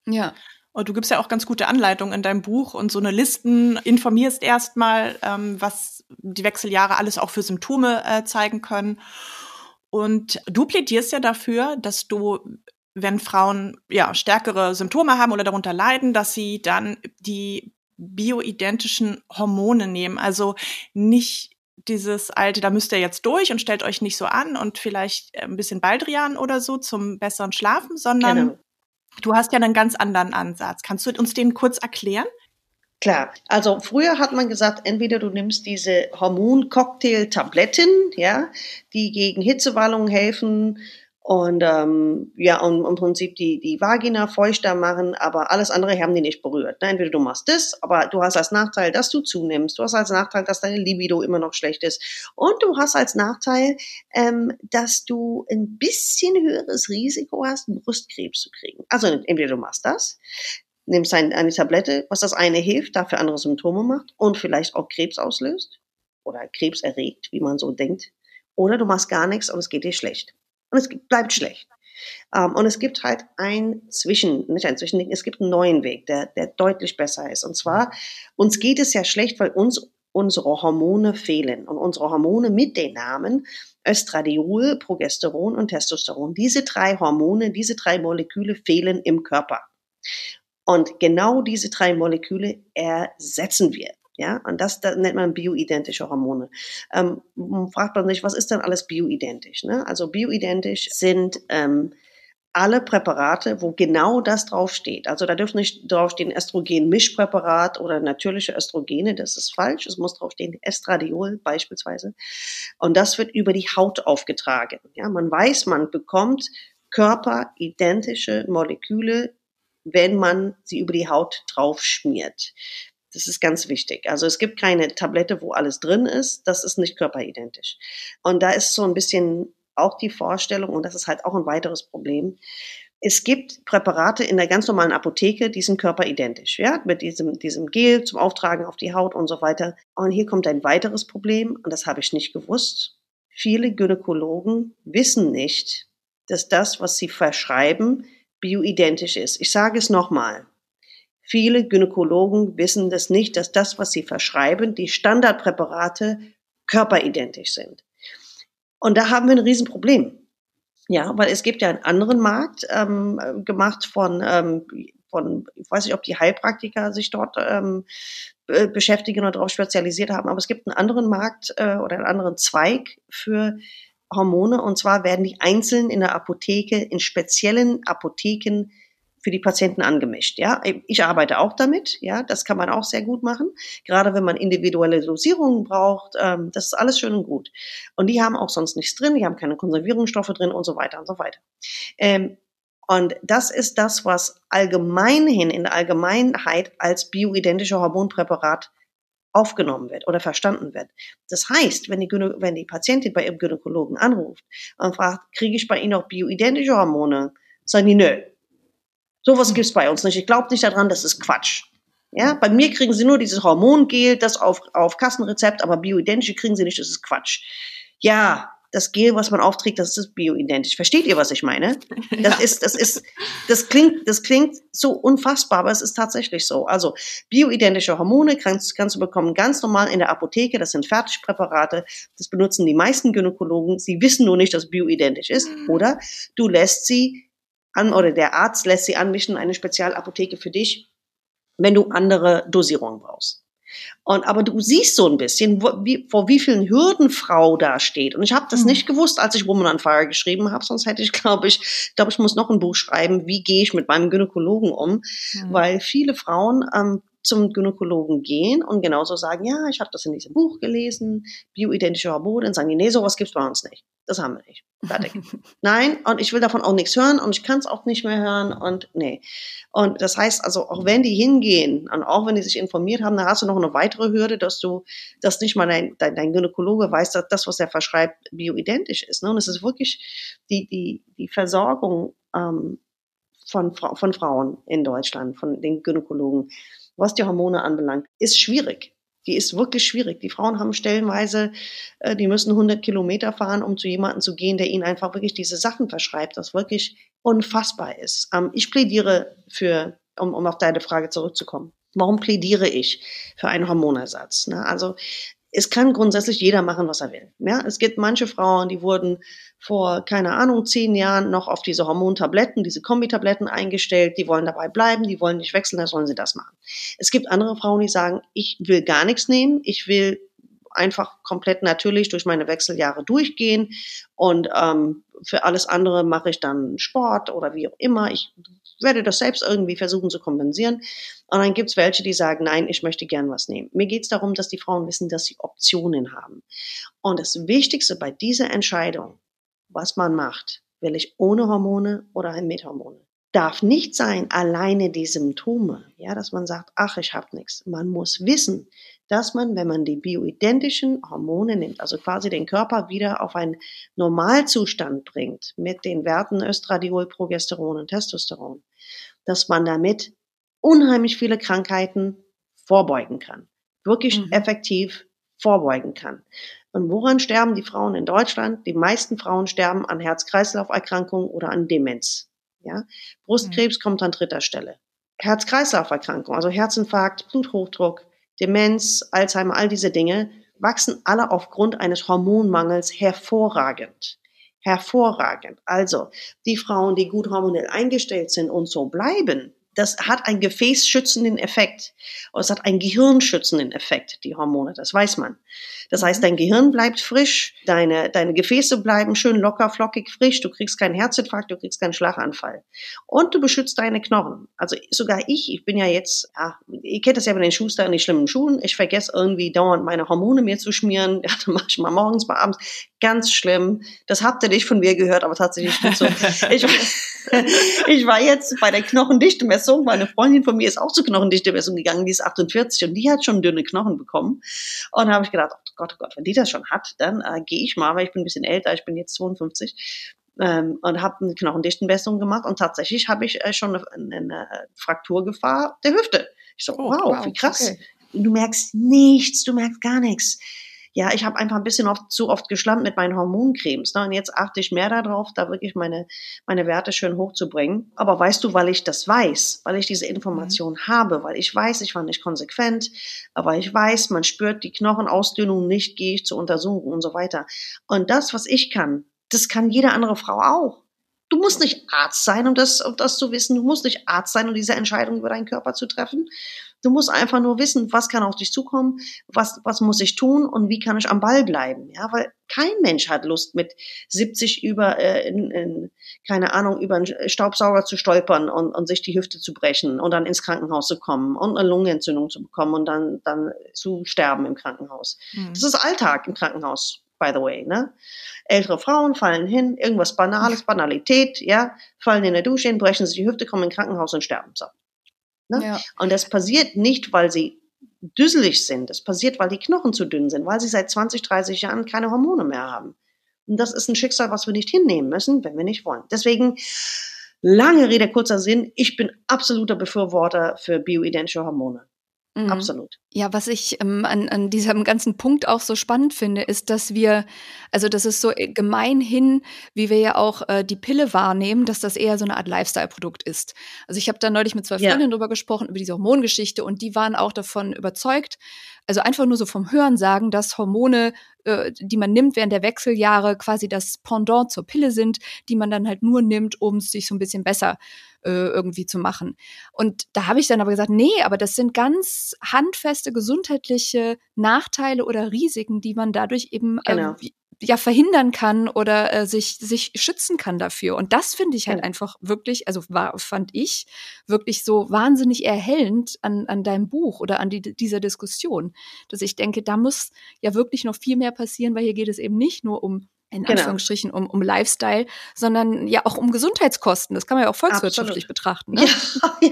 Ja. Und du gibst ja auch ganz gute Anleitungen in deinem Buch und so eine Listen, informierst erstmal, ähm, was die Wechseljahre alles auch für Symptome äh, zeigen können. Und du plädierst ja dafür, dass du wenn Frauen ja stärkere Symptome haben oder darunter leiden, dass sie dann die bioidentischen Hormone nehmen. Also nicht dieses alte, da müsst ihr jetzt durch und stellt euch nicht so an und vielleicht ein bisschen Baldrian oder so zum besseren Schlafen, sondern genau. du hast ja einen ganz anderen Ansatz. Kannst du uns den kurz erklären? Klar, also früher hat man gesagt, entweder du nimmst diese Hormoncocktail-Tabletten, ja, die gegen Hitzewallungen helfen, und ähm, ja, und im Prinzip die, die Vagina feuchter machen, aber alles andere haben die nicht berührt. Ne? Entweder du machst das, aber du hast als Nachteil, dass du zunimmst, du hast als Nachteil, dass deine Libido immer noch schlecht ist und du hast als Nachteil, ähm, dass du ein bisschen höheres Risiko hast, Brustkrebs zu kriegen. Also entweder du machst das, nimmst ein, eine Tablette, was das eine hilft, dafür andere Symptome macht und vielleicht auch Krebs auslöst oder Krebs erregt, wie man so denkt, oder du machst gar nichts und es geht dir schlecht und es bleibt schlecht. Um, ähm, und es gibt halt ein Zwischen, nicht ein Zwischending, es gibt einen neuen Weg, der, der deutlich besser ist. Und zwar, uns geht es ja schlecht, weil uns unsere Hormone fehlen. Und unsere Hormone mit den Namen Östradiol, Progesteron und Testosteron, diese drei Hormone, diese drei Moleküle fehlen im Körper. Und genau diese drei Moleküle ersetzen wir. Ja, und das, das nennt man bioidentische Hormone. Ähm, fragt man sich, was ist denn alles bioidentisch? Ne? Also bioidentisch sind ähm, alle Präparate, wo genau das draufsteht. Also da dürfen nicht draufstehen Östrogen-Mischpräparat oder natürliche Östrogene, das ist falsch. Es muss draufstehen Estradiol beispielsweise. Und das wird über die Haut aufgetragen. Ja, man weiß, man bekommt körperidentische Moleküle, wenn man sie über die Haut drauf schmiert. Das ist ganz wichtig. Also es gibt keine Tablette, wo alles drin ist. Das ist nicht körperidentisch. Und da ist so ein bisschen auch die Vorstellung, und das ist halt auch ein weiteres Problem, es gibt Präparate in der ganz normalen Apotheke, die sind körperidentisch, ja, mit diesem, diesem Gel zum Auftragen auf die Haut und so weiter. Und hier kommt ein weiteres Problem, und das habe ich nicht gewusst. Viele Gynäkologen wissen nicht, dass das, was sie verschreiben, bioidentisch ist. Ich sage es nochmal. Viele Gynäkologen wissen das nicht, dass das, was sie verschreiben, die Standardpräparate körperidentisch sind. Und da haben wir ein Riesenproblem. Ja, weil es gibt ja einen anderen Markt ähm, gemacht von, ähm, von, ich weiß nicht, ob die Heilpraktiker sich dort ähm, beschäftigen oder darauf spezialisiert haben, aber es gibt einen anderen Markt äh, oder einen anderen Zweig für Hormone und zwar werden die einzeln in der Apotheke, in speziellen Apotheken für die Patienten angemischt. Ja, ich arbeite auch damit. Ja, das kann man auch sehr gut machen. Gerade wenn man individuelle Dosierungen braucht, ähm, das ist alles schön und gut. Und die haben auch sonst nichts drin. Die haben keine Konservierungsstoffe drin und so weiter und so weiter. Ähm, und das ist das, was allgemeinhin in der Allgemeinheit als bioidentische Hormonpräparat aufgenommen wird oder verstanden wird. Das heißt, wenn die, wenn die Patientin bei ihrem Gynäkologen anruft und fragt, kriege ich bei Ihnen auch bioidentische Hormone? Sagen die, nö, Sowas gibt's bei uns nicht. Ich glaube nicht daran, das ist Quatsch. Ja, bei mir kriegen sie nur dieses Hormongel, das auf, auf Kassenrezept, aber bioidentische kriegen sie nicht, das ist Quatsch. Ja, das Gel, was man aufträgt, das ist bioidentisch. Versteht ihr, was ich meine? Das ja. ist, das ist, das klingt, das klingt so unfassbar, aber es ist tatsächlich so. Also, bioidentische Hormone kannst, kannst du bekommen ganz normal in der Apotheke. Das sind Fertigpräparate. Das benutzen die meisten Gynäkologen. Sie wissen nur nicht, dass es bioidentisch ist. Mhm. Oder du lässt sie an oder der Arzt lässt sie anmischen, eine Spezialapotheke für dich, wenn du andere Dosierungen brauchst. Und aber du siehst so ein bisschen, wo, wie, vor wie vielen Hürden Frau da steht. Und ich habe das mhm. nicht gewusst, als ich Woman on Fire geschrieben habe, sonst hätte ich, glaube ich, glaube ich, muss noch ein Buch schreiben, wie gehe ich mit meinem Gynäkologen um, mhm. weil viele Frauen ähm, zum Gynäkologen gehen und genauso sagen, ja, ich habe das in diesem Buch gelesen, bioidentische Hormone, und sagen nee, sowas gibt's bei uns nicht. Das haben wir nicht. Fertig. Nein, und ich will davon auch nichts hören und ich kann es auch nicht mehr hören und nee. Und das heißt also, auch wenn die hingehen und auch wenn die sich informiert haben, dann hast du noch eine weitere Hürde, dass du, dass nicht mal dein, dein, dein Gynäkologe weiß, dass das, was er verschreibt, bioidentisch ist. Ne? Und es ist wirklich die, die, die Versorgung ähm, von, von Frauen in Deutschland, von den Gynäkologen was die Hormone anbelangt, ist schwierig. Die ist wirklich schwierig. Die Frauen haben stellenweise, äh, die müssen 100 Kilometer fahren, um zu jemandem zu gehen, der ihnen einfach wirklich diese Sachen verschreibt, das wirklich unfassbar ist. Ähm, ich plädiere für, um, um auf deine Frage zurückzukommen. Warum plädiere ich für einen Hormonersatz? Ne? Also es kann grundsätzlich jeder machen, was er will. Ja, es gibt manche Frauen, die wurden vor, keine Ahnung, zehn Jahren noch auf diese Hormontabletten, diese Kombitabletten eingestellt, die wollen dabei bleiben, die wollen nicht wechseln, dann sollen sie das machen. Es gibt andere Frauen, die sagen, ich will gar nichts nehmen, ich will einfach komplett natürlich durch meine Wechseljahre durchgehen und ähm, für alles andere mache ich dann Sport oder wie auch immer. Ich werde das selbst irgendwie versuchen zu kompensieren. Und dann gibt's welche, die sagen, nein, ich möchte gern was nehmen. Mir geht's darum, dass die Frauen wissen, dass sie Optionen haben. Und das Wichtigste bei dieser Entscheidung, was man macht, will ich ohne Hormone oder mit Hormone, darf nicht sein alleine die Symptome, ja, dass man sagt, ach, ich habe nichts. Man muss wissen, dass man, wenn man die bioidentischen Hormone nimmt, also quasi den Körper wieder auf einen Normalzustand bringt mit den Werten Östradiol, Progesteron und Testosteron, dass man damit unheimlich viele Krankheiten vorbeugen kann. Wirklich mhm. effektiv vorbeugen kann. Und woran sterben die Frauen in Deutschland? Die meisten Frauen sterben an Herz-Kreislauf-Erkrankungen oder an Demenz. Ja? Brustkrebs mhm. kommt an dritter Stelle. Herz-Kreislauf-Erkrankungen, also Herzinfarkt, Bluthochdruck, Demenz, Alzheimer, all diese Dinge wachsen alle aufgrund eines Hormonmangels hervorragend. Hervorragend. Also die Frauen, die gut hormonell eingestellt sind und so bleiben, das hat einen gefäßschützenden Effekt. Und es hat einen gehirnschützenden Effekt, die Hormone, das weiß man. Das heißt, dein Gehirn bleibt frisch, deine, deine Gefäße bleiben schön locker, flockig frisch, du kriegst keinen Herzinfarkt, du kriegst keinen Schlaganfall. Und du beschützt deine Knochen. Also sogar ich, ich bin ja jetzt, ja, ihr kennt das ja bei den Schuster in die schlimmen Schuhen, ich vergesse irgendwie dauernd meine Hormone mir zu schmieren, ja, dann mache ich mal morgens, mal abends, ganz schlimm. Das habt ihr nicht von mir gehört, aber tatsächlich so. ich, ich war jetzt bei der Knochendichtemessung, meine Freundin von mir ist auch zur Knochendichtemessung gegangen, die ist 48 und die hat schon dünne Knochen bekommen. Und da habe ich gedacht, oh Gott, oh Gott, wenn die das schon hat, dann äh, gehe ich mal, weil ich bin ein bisschen älter, ich bin jetzt 52 ähm, und habe eine Knochendichtenmessung gemacht und tatsächlich habe ich äh, schon eine, eine, Frakturgefahr der Hüfte. Ich so, oh, wow, wow, wie krass. Okay. Du merkst nichts, du merkst gar nichts ja, ich habe einfach ein bisschen oft, zu oft geschlampt mit meinen Hormoncremes. Ne? Und jetzt achte ich mehr darauf, da wirklich meine, meine Werte schön hochzubringen. Aber weißt du, weil ich das weiß, weil ich diese Information mhm. habe, weil ich weiß, ich war nicht konsequent, aber ich weiß, man spürt die Knochenausdünnung nicht, gehe ich zur Untersuchung und so weiter. Und das, was ich kann, das kann jede andere Frau auch. Du musst nicht Arzt sein, um das, um das zu wissen. Du musst nicht Arzt sein, um diese Entscheidung über deinen Körper zu treffen. Du musst einfach nur wissen, was kann auf dich zukommen, was, was muss ich tun und wie kann ich am Ball bleiben. Ja, weil kein Mensch hat Lust, mit 70 über, äh, in, in, keine Ahnung, über einen Staubsauger zu stolpern und, und sich die Hüfte zu brechen und dann ins Krankenhaus zu kommen und eine Lungenentzündung zu bekommen und dann, dann zu sterben im Krankenhaus. Mhm. Das ist Alltag im Krankenhaus, by the way, ne? Ältere Frauen fallen hin, irgendwas Banales, Banalität, ja, fallen in der Dusche hin, brechen sich die Hüfte, kommen ins Krankenhaus und sterben. So. Ne? Ja. Und das passiert nicht, weil sie düsselig sind. Das passiert, weil die Knochen zu dünn sind, weil sie seit 20, 30 Jahren keine Hormone mehr haben. Und das ist ein Schicksal, was wir nicht hinnehmen müssen, wenn wir nicht wollen. Deswegen, lange Rede, kurzer Sinn, ich bin absoluter Befürworter für bioidentische Hormone. Mhm. Absolut. Ja, was ich ähm, an, an diesem ganzen Punkt auch so spannend finde, ist, dass wir, also das ist so äh, gemeinhin, wie wir ja auch äh, die Pille wahrnehmen, dass das eher so eine Art Lifestyle-Produkt ist. Also ich habe da neulich mit zwei Freundinnen ja. drüber gesprochen, über diese Hormongeschichte und die waren auch davon überzeugt, also einfach nur so vom Hören sagen, dass Hormone, äh, die man nimmt während der Wechseljahre, quasi das Pendant zur Pille sind, die man dann halt nur nimmt, um es sich so ein bisschen besser äh, irgendwie zu machen. Und da habe ich dann aber gesagt, nee, aber das sind ganz handfeste gesundheitliche Nachteile oder Risiken, die man dadurch eben äh, genau. äh, ja verhindern kann oder äh, sich sich schützen kann dafür und das finde ich halt ja. einfach wirklich also war fand ich wirklich so wahnsinnig erhellend an an deinem Buch oder an die, dieser Diskussion dass ich denke da muss ja wirklich noch viel mehr passieren weil hier geht es eben nicht nur um in genau. Anführungsstrichen um, um Lifestyle, sondern ja auch um Gesundheitskosten. Das kann man ja auch volkswirtschaftlich Absolut. betrachten. Ne? Ja, ja,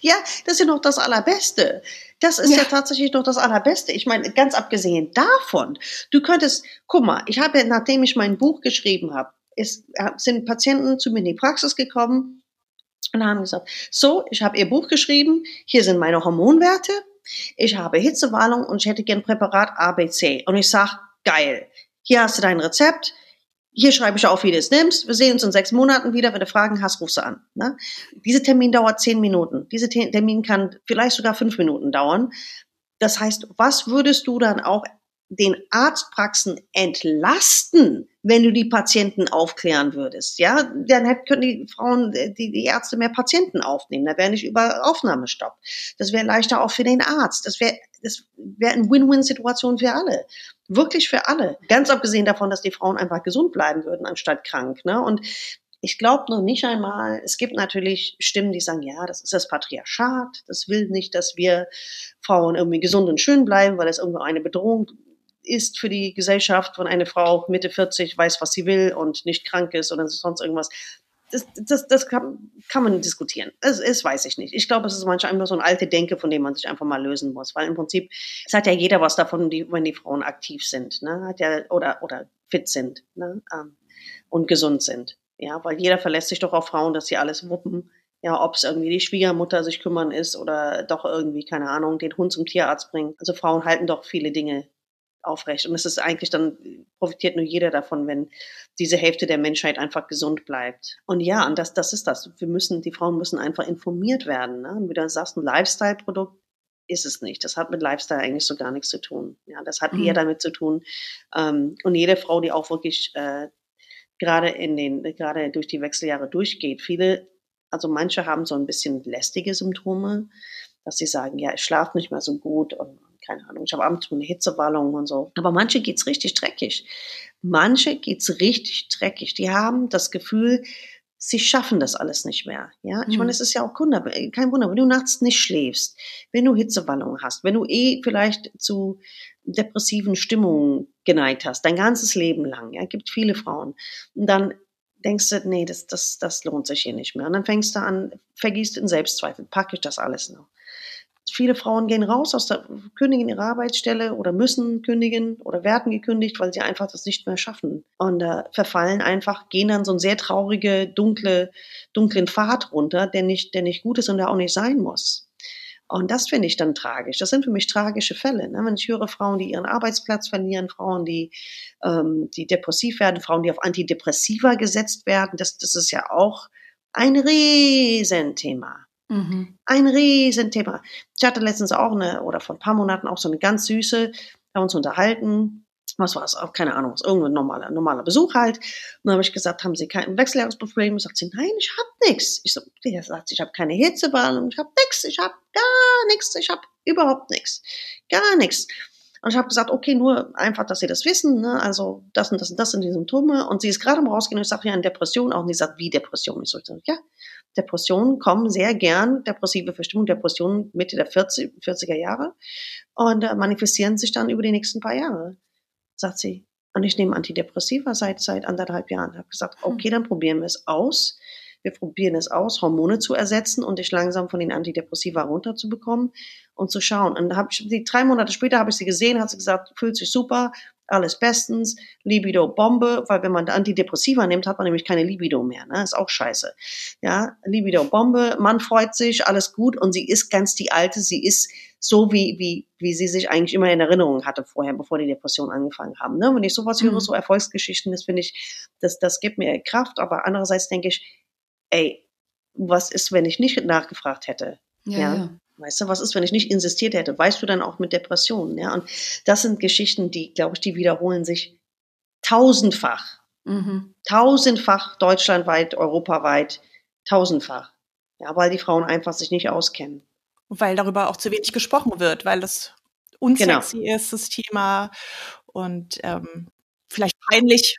ja, das ist ja noch das Allerbeste. Das ist ja. ja tatsächlich noch das Allerbeste. Ich meine, ganz abgesehen davon, du könntest, guck mal, ich habe, nachdem ich mein Buch geschrieben habe, ist, äh, sind Patienten zu mir in die Praxis gekommen und haben gesagt, so, ich habe ihr Buch geschrieben, hier sind meine Hormonwerte, ich habe Hitzewallung und ich hätte gern Präparat ABC. Und ich sage, geil, hier hast du dein Rezept, hier schreibe ich auf, wie du es nimmst. Wir sehen uns in sechs Monaten wieder. Wenn du Fragen hast, rufst du an. Ne? Dieser Termin dauert zehn Minuten. Dieser Termin kann vielleicht sogar fünf Minuten dauern. Das heißt, was würdest du dann auch den Arztpraxen entlasten, wenn du die Patienten aufklären würdest. Ja, dann hätten, können die Frauen, die, die Ärzte mehr Patienten aufnehmen. Da wäre nicht über Aufnahmestopp. Das wäre leichter auch für den Arzt. Das wäre, das wäre eine Win-Win-Situation für alle. Wirklich für alle. Ganz abgesehen davon, dass die Frauen einfach gesund bleiben würden, anstatt krank. Ne? Und ich glaube noch nicht einmal, es gibt natürlich Stimmen, die sagen, ja, das ist das Patriarchat, das will nicht, dass wir Frauen irgendwie gesund und schön bleiben, weil es irgendwo eine Bedrohung ist für die Gesellschaft, wenn eine Frau Mitte 40 weiß, was sie will und nicht krank ist oder sonst irgendwas. Das, das, das kann, kann man diskutieren. Das, das weiß ich nicht. Ich glaube, es ist manchmal einfach so eine alte Denke, von dem man sich einfach mal lösen muss. Weil im Prinzip, es hat ja jeder was davon, die, wenn die Frauen aktiv sind, ne? Hat ja, oder, oder fit sind, ne? Ähm, und gesund sind. Ja, weil jeder verlässt sich doch auf Frauen, dass sie alles wuppen. Ja, ob es irgendwie die Schwiegermutter sich kümmern ist oder doch irgendwie, keine Ahnung, den Hund zum Tierarzt bringen. Also Frauen halten doch viele Dinge aufrecht. Und es ist eigentlich dann, profitiert nur jeder davon, wenn diese Hälfte der Menschheit einfach gesund bleibt. Und ja, und das, das ist das. Wir müssen, die Frauen müssen einfach informiert werden. Ne? Und wie du sagst, ein Lifestyle-Produkt ist es nicht. Das hat mit Lifestyle eigentlich so gar nichts zu tun. Ja, das hat mhm. eher damit zu tun. Ähm, und jede Frau, die auch wirklich äh, gerade in den, gerade durch die Wechseljahre durchgeht, viele Also manche haben so ein bisschen lästige Symptome, dass sie sagen, ja, ich schlafe nicht mehr so gut und keine Ahnung, ich habe abends eine Hitzewallung und so. Aber manche geht's richtig dreckig. Manche geht's richtig dreckig. Die haben das Gefühl, sie schaffen das alles nicht mehr. Ja, ich mhm. meine, es ist ja auch Wunder, kein Wunder, wenn du nachts nicht schläfst, wenn du Hitzewallung hast, wenn du eh vielleicht zu depressiven Stimmungen geneigt hast, dein ganzes Leben lang. Ja, gibt viele Frauen. Und dann denkst du, nee, das, das, das lohnt sich hier nicht mehr. Und dann fängst du an, vergießt in Selbstzweifel, packe ich das alles noch. Viele Frauen gehen raus aus der, kündigen ihre Arbeitsstelle oder müssen kündigen oder werden gekündigt, weil sie einfach das nicht mehr schaffen. Und äh, verfallen einfach, gehen dann so einen sehr traurige, dunkle, dunklen Pfad runter, der nicht, der nicht gut ist und der auch nicht sein muss. Und das finde ich dann tragisch. Das sind für mich tragische Fälle. Ne? Wenn ich höre Frauen, die ihren Arbeitsplatz verlieren, Frauen, die, ähm, die depressiv werden, Frauen, die auf Antidepressiva gesetzt werden, das, das ist ja auch ein Riesenthema. Mhm. Ein Riesenthema. Ich hatte letztens auch eine, oder vor ein paar Monaten auch so eine ganz süße, haben uns unterhalten, was war es auch, keine Ahnung, was, irgendein normaler, normaler Besuch halt. Und dann habe ich gesagt, haben Sie kein Wechseljahresproblem? Sagt sie, nein, ich habe nichts. Ich so, der sagt, ich habe keine Hitzewahn ich habe nichts, ich habe gar nichts, ich habe überhaupt nichts, gar nichts. Und ich habe gesagt, okay, nur einfach, dass Sie das wissen, ne? also das und das und das sind die Symptome. Und sie ist gerade mal rausgehen und ich sage, ja, eine Depression auch. Und sie sagt, wie Depression? Ich so, ja, Depressionen kommen sehr gern, depressive Verstimmung, Depressionen Mitte der 40, 40er Jahre und äh, manifestieren sich dann über die nächsten paar Jahre, sagt sie. Und ich nehme Antidepressiva seit, seit anderthalb Jahren. Ich habe gesagt, hm. okay, dann probieren wir es aus. Wir probieren es aus, Hormone zu ersetzen und dich langsam von den Antidepressiva runterzubekommen und zu schauen. Und habe ich drei Monate später habe ich sie gesehen, hat sie gesagt, fühlt sich super, alles bestens, Libido Bombe, weil wenn man Antidepressiva nimmt, hat man nämlich keine Libido mehr, ne? Ist auch scheiße. Ja, Libido Bombe, Mann freut sich, alles gut und sie ist ganz die alte, sie ist so wie wie wie sie sich eigentlich immer in Erinnerung hatte vorher, bevor die Depressionen angefangen haben, ne? Wenn ich sowas höre, mhm. so Erfolgsgeschichten, das finde ich, das das gibt mir Kraft, aber andererseits denke ich, ey, was ist, wenn ich nicht nachgefragt hätte? ja. ja. ja. Weißt du, was ist, wenn ich nicht insistiert hätte? Weißt du dann auch mit Depressionen? Ja, und das sind Geschichten, die, glaube ich, die wiederholen sich tausendfach. Mhm. Tausendfach deutschlandweit, europaweit, tausendfach. Ja, weil die Frauen einfach sich nicht auskennen. Weil darüber auch zu wenig gesprochen wird, weil das unsexy genau. ist, das Thema und ähm, vielleicht peinlich.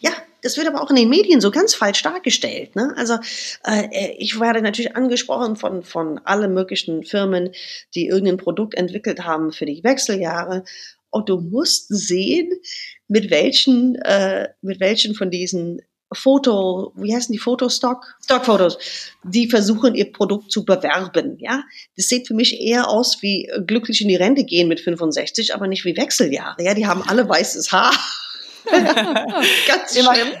Ja, das wird aber auch in den Medien so ganz falsch dargestellt. Ne? Also äh, ich werde natürlich angesprochen von, von allen möglichen Firmen, die irgendein Produkt entwickelt haben für die Wechseljahre. Und du musst sehen, mit welchen, äh, mit welchen von diesen Foto, wie heißen die Fotostock? Stockfotos, die versuchen ihr Produkt zu bewerben, ja. Das sieht für mich eher aus wie glücklich in die Rente gehen mit 65, aber nicht wie Wechseljahre, ja. Die haben alle weißes Haar Ganz schlimm.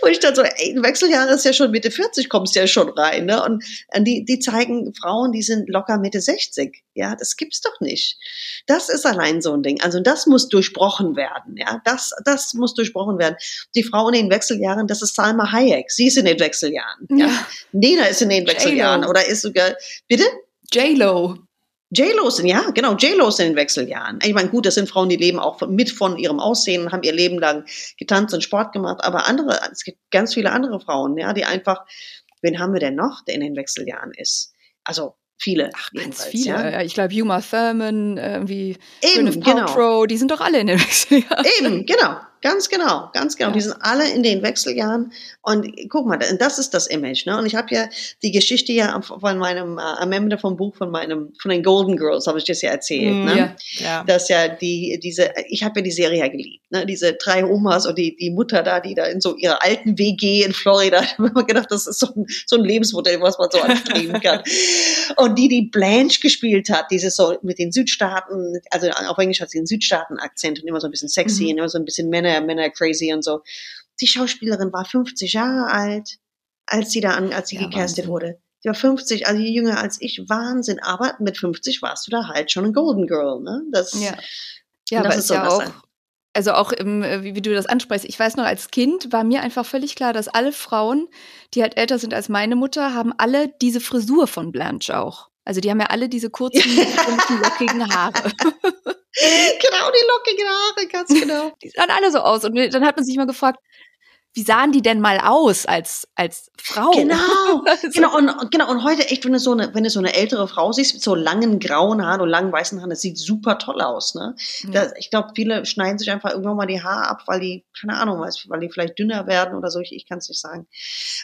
Wo ich dann so, ey, Wechseljahre ist ja schon Mitte 40, kommst ja schon rein. Ne? Und die, die zeigen Frauen, die sind locker Mitte 60. Ja, das gibt's doch nicht. Das ist allein so ein Ding. Also das muss durchbrochen werden. Ja, das, das muss durchbrochen werden. Die Frau in den Wechseljahren, das ist Salma Hayek. Sie ist in den Wechseljahren. Ja. ja. Nena ist in den Wechseljahren oder ist sogar, bitte? J-Lo. J-Lo sind, ja, genau, J-Lo sind in Wechseljahren. Ich meine, gut, das sind Frauen, die leben auch mit von ihrem Aussehen, haben ihr Leben lang getanzt und Sport gemacht, aber andere, es gibt ganz viele andere Frauen, ja, die einfach, wen haben wir denn noch, der in den Wechseljahren ist? Also, viele. Ach, ganz viele. Ja. Ich glaube, Uma Thurman, irgendwie Eben, Gwyneth genau. Paltrow, genau. die sind doch alle in den Wechseljahren. Eben, genau. Ganz genau, ganz genau. Ja. Die sind alle in den Wechseljahren. Und guck mal, das ist das Image. Ne? Und ich habe ja die Geschichte ja von meinem, äh, am Ende vom Buch von meinem, von den Golden Girls, habe ich das ja erzählt. Mm, ne? Ja, ja. Dass ja die, diese, ich habe ja die Serie ja geliebt. Ne? Diese drei Omas und die, die Mutter da, die da in so ihrer alten WG in Florida, da habe ich mir gedacht, das ist so ein, so ein Lebensmodell, was man so anstreben kann. und die, die Blanche gespielt hat, dieses so mit den Südstaaten, also auf Englisch hat sie einen Südstaaten-Akzent und immer so ein bisschen sexy mhm. und immer so ein bisschen Männer Männer, Männer crazy und so. Die Schauspielerin war 50 Jahre alt, als sie da an, als sie ja, gecastet wurde. Die war 50, also jünger als ich. Wahnsinn. Aber mit 50 warst du da halt schon ein Golden Girl, ne? Das, ja. Ja, das ist ja auch, also auch im, äh, wie, wie, du das ansprichst, ich weiß noch, als Kind war mir einfach völlig klar, dass alle Frauen, die halt älter sind als meine Mutter, haben alle diese Frisur von Blanche auch. Also die haben ja alle diese kurzen, lockigen Haare. genau, die lockigen Haare, ganz genau. Die sahen alle so aus. Und dann hat man sich mal gefragt, wie sahen die denn mal aus als, als Frau? Genau, genau, und, genau. Und heute echt, wenn du so eine, wenn du so eine ältere Frau siehst mit so langen grauen Haaren und langen weißen Haaren, das sieht super toll aus, ne? Ja. Das, ich glaube, viele schneiden sich einfach irgendwann mal die Haare ab, weil die, keine Ahnung, weil die vielleicht dünner werden oder so. Ich, ich kann es nicht sagen.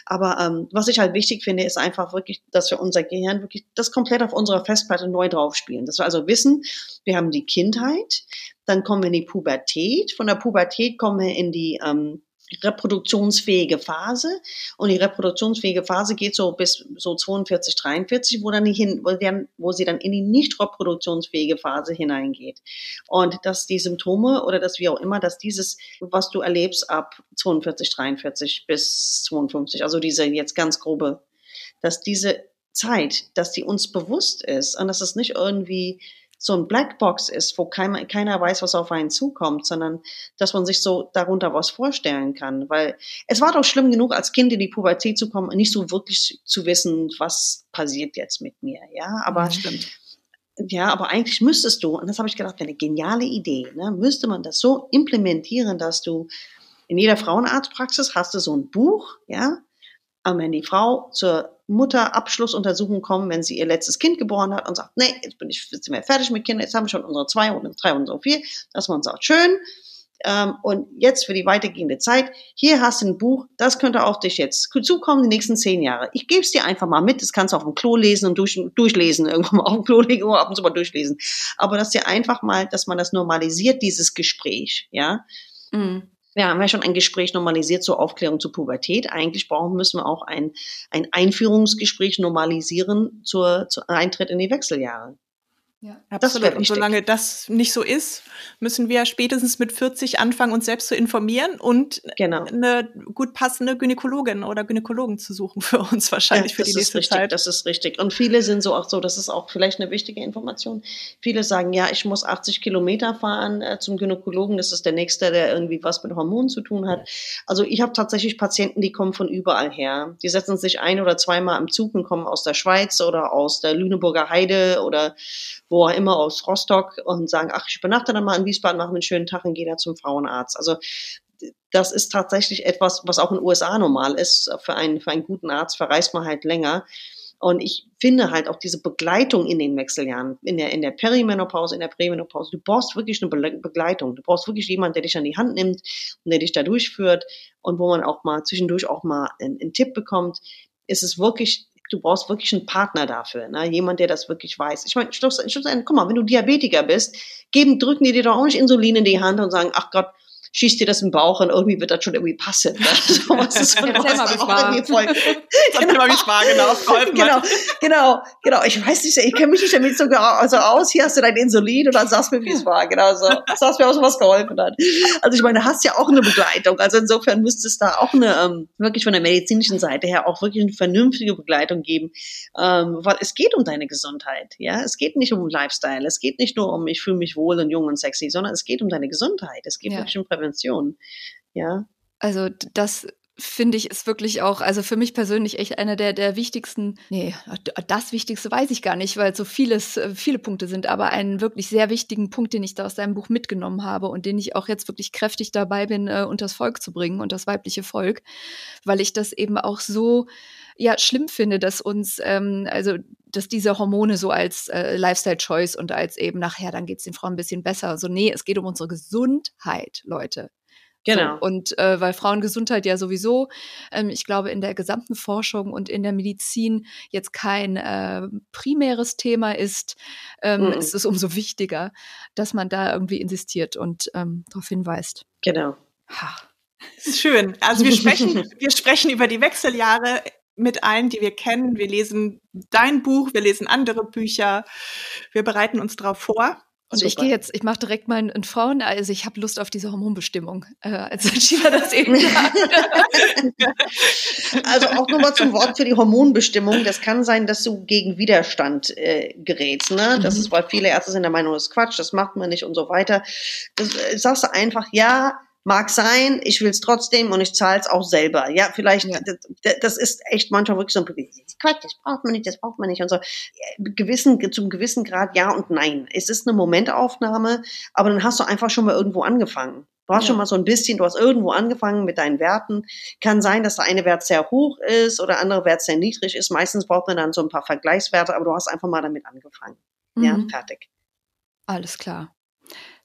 Aber ähm, was ich halt wichtig finde, ist einfach wirklich, dass wir unser Gehirn wirklich das komplett auf unserer Festplatte neu draufspielen. Dass wir also wissen, wir haben die Kindheit, dann kommen wir in die Pubertät, von der Pubertät kommen wir in die ähm, reproduktionsfähige Phase und die reproduktionsfähige Phase geht so bis so 42, 43, wo dann hin, wo, dann, wo sie dann in die nicht reproduktionsfähige Phase hineingeht. Und dass die Symptome oder dass wie auch immer, dass dieses, was du erlebst ab 42, 43 bis 52, also diese jetzt ganz grobe, dass diese Zeit, dass die uns bewusst ist und dass es nicht irgendwie so ein Blackbox ist, wo keiner, keiner weiß, was auf einen zukommt, sondern dass man sich so darunter was vorstellen kann. Weil es war doch schlimm genug, als Kind in die Pubertät zu kommen und nicht so wirklich zu wissen, was passiert jetzt mit mir. Ja, aber ja, stimmt. Ja, aber eigentlich müsstest du, und das habe ich gedacht, eine geniale Idee, ne, müsste man das so implementieren, dass du in jeder Frauenarztpraxis hast du so ein Buch, ja, und wenn die Frau zur Mutterabschlussuntersuchung kommen, wenn sie ihr letztes Kind geboren hat und sagt, nee, jetzt bin ich, jetzt sind wir fertig mit Kindern, jetzt haben wir schon unsere zwei und drei und so vier, dass man sagt, schön, ähm, und jetzt für die weitergehende Zeit, hier hast du ein Buch, das könnte auf dich jetzt zukommen die nächsten zehn Jahre. Ich gebe es dir einfach mal mit, das kannst du auf dem Klo lesen und durch, durchlesen, irgendwann mal auf dem Klo legen oder ab und zu mal durchlesen. Aber dass dir einfach mal, dass man das normalisiert, dieses Gespräch, ja. Mhm wir haben ja schon ein Gespräch normalisiert zur Aufklärung zur Pubertät. Eigentlich brauchen, müssen wir auch ein, ein Einführungsgespräch normalisieren zur, zur Eintritt in die Wechseljahre. Ja, absolut. Und solange das nicht so ist, müssen wir spätestens mit 40 anfangen, uns selbst zu informieren und genau. eine gut passende Gynäkologin oder Gynäkologen zu suchen für uns wahrscheinlich ja, für die nächste richtig, Zeit. Das ist richtig. Und viele sind so auch so, das ist auch vielleicht eine wichtige Information. Viele sagen, ja, ich muss 80 Kilometer fahren äh, zum Gynäkologen. Das ist der nächste, der irgendwie was mit Hormonen zu tun hat. Also ich habe tatsächlich Patienten, die kommen von überall her. Die setzen sich ein oder zweimal im Zug und kommen aus der Schweiz oder aus der Lüneburger Heide oder wo auch immer aus Rostock und sagen, ach, ich übernachte dann mal in Wiesbaden, mache einen schönen Tag und gehe da zum Frauenarzt. Also das ist tatsächlich etwas, was auch in den USA normal ist. Für einen, für einen guten Arzt verreist man halt länger. Und ich finde halt auch diese Begleitung in den Wechseljahren, in der, in der Perimenopause, in der Prämenopause, du brauchst wirklich eine Begleitung. Du brauchst wirklich jemanden, der dich an die Hand nimmt und der dich da durchführt und wo man auch mal zwischendurch auch mal einen, einen Tipp bekommt. Ist es wirklich du brauchst wirklich einen Partner dafür, ne? jemand, der das wirklich weiß. Ich meine, Schluss, Schluss, guck mal, wenn du Diabetiker bist, geben, drücken die dir doch auch nicht Insulin in die Hand und sagen, ach Gott, schießt dir das im Bauch und irgendwie wird das schon irgendwie passen. Ne? So, was ist so, Erzähl mal, wie war. Voll, genau. mal, wie war, genau. genau, genau, genau. Ich weiß nicht, ich kenne mich nicht damit so also aus. Hier hast du dein Insulin und dann sagst du mir, wie es war. Genau so. Sagst mir auch so, was geholfen hat. Also ich meine, du hast ja auch eine Begleitung. Also insofern müsste es da auch eine, ähm, wirklich von der medizinischen Seite her auch wirklich eine vernünftige Begleitung geben. Ähm, weil es geht um deine Gesundheit. Ja, es geht nicht um Lifestyle. Es geht nicht nur um, ich fühle mich wohl und jung und sexy, sondern es geht um deine Gesundheit. Es geht ja. wirklich um Prävention. Ja. Also das finde ich ist wirklich auch, also für mich persönlich echt einer der, der wichtigsten, nee, das Wichtigste weiß ich gar nicht, weil so vieles, äh, viele Punkte sind, aber einen wirklich sehr wichtigen Punkt, den ich da aus deinem Buch mitgenommen habe und den ich auch jetzt wirklich kräftig dabei bin, äh, unters Volk zu bringen und das weibliche Volk, weil ich das eben auch so, ja, schlimm finde, dass uns, ähm, also, dass diese Hormone so als äh, Lifestyle-Choice und als eben nachher, dann geht es den Frauen ein bisschen besser. So, nee, es geht um unsere Gesundheit, Leute. Genau. So, und äh, weil Frauengesundheit ja sowieso, ähm, ich glaube, in der gesamten Forschung und in der Medizin jetzt kein äh, primäres Thema ist, ähm, ist es umso wichtiger, dass man da irgendwie insistiert und ähm, darauf hinweist. Genau. Ha. Schön. Also wir sprechen, wir sprechen über die Wechseljahre mit allen, die wir kennen. Wir lesen dein Buch, wir lesen andere Bücher, wir bereiten uns darauf vor. Und Super. ich gehe jetzt, ich mache direkt mal einen Frauen, also ich habe Lust auf diese Hormonbestimmung, äh, als Sheila das eben Also auch nochmal zum Wort für die Hormonbestimmung. Das kann sein, dass du gegen Widerstand äh, gerätst. Ne? Das mhm. ist, weil viele Ärzte sind der Meinung, das ist Quatsch, das macht man nicht und so weiter. Das, äh, sagst du einfach, ja, Mag sein, ich will es trotzdem und ich zahle es auch selber. Ja, vielleicht, ja. Das, das, ist echt manchmal wirklich so ein Quatsch, das braucht man nicht, das braucht man nicht und so. Gewissen, zum gewissen Grad ja und nein. Es ist eine Momentaufnahme, aber dann hast du einfach schon mal irgendwo angefangen. Du hast ja. schon mal so ein bisschen, du hast irgendwo angefangen mit deinen Werten. Kann sein, dass der eine Wert sehr hoch ist oder andere Wert sehr niedrig ist. Meistens braucht man dann so ein paar Vergleichswerte, aber du hast einfach mal damit angefangen. Mhm. Ja, fertig. Alles klar.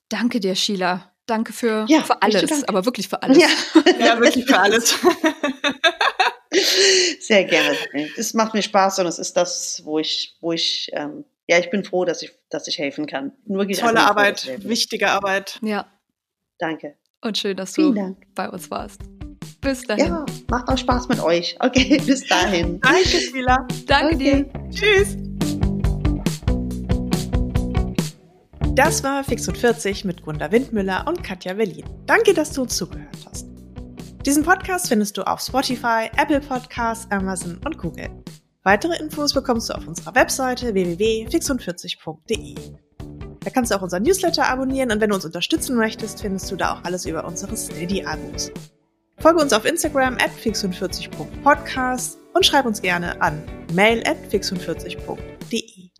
Danke dir, Sheila. Danke für, ja, für alles, aber wirklich für alles. Ja, ja wirklich für alles. Sehr gerne. Es macht mir Spaß und es ist das, wo ich, wo ich, ähm, ja, ich bin froh, dass ich, dass ich helfen kann. Wirklich Tolle Arbeit, froh, wichtige Arbeit. Ja. Danke. Und schön, dass du Dank. bei uns warst. Bis dahin. Ja, macht auch Spaß mit euch. Okay, bis dahin. Danke, Sheila. Danke okay. dir. Tschüss. Das war Fix und 40 mit Gunda Windmüller und Katja Berlin. Danke, dass du uns zugehört hast. Diesen Podcast findest du auf Spotify, Apple Podcasts, Amazon und Google. Weitere Infos bekommst du auf unserer Webseite www.fixund40.de. Da kannst du auch unseren Newsletter abonnieren und wenn du uns unterstützen möchtest, findest du da auch alles über unsere Steady-Abos. Folge uns auf Instagram at fix40.podcast und schreib uns gerne an mail at fix40.de.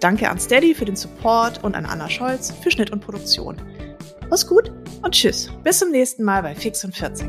Danke an Steady für den Support und an Anna Scholz für Schnitt und Produktion. Mach's gut und tschüss. Bis zum nächsten Mal bei Fix und 40.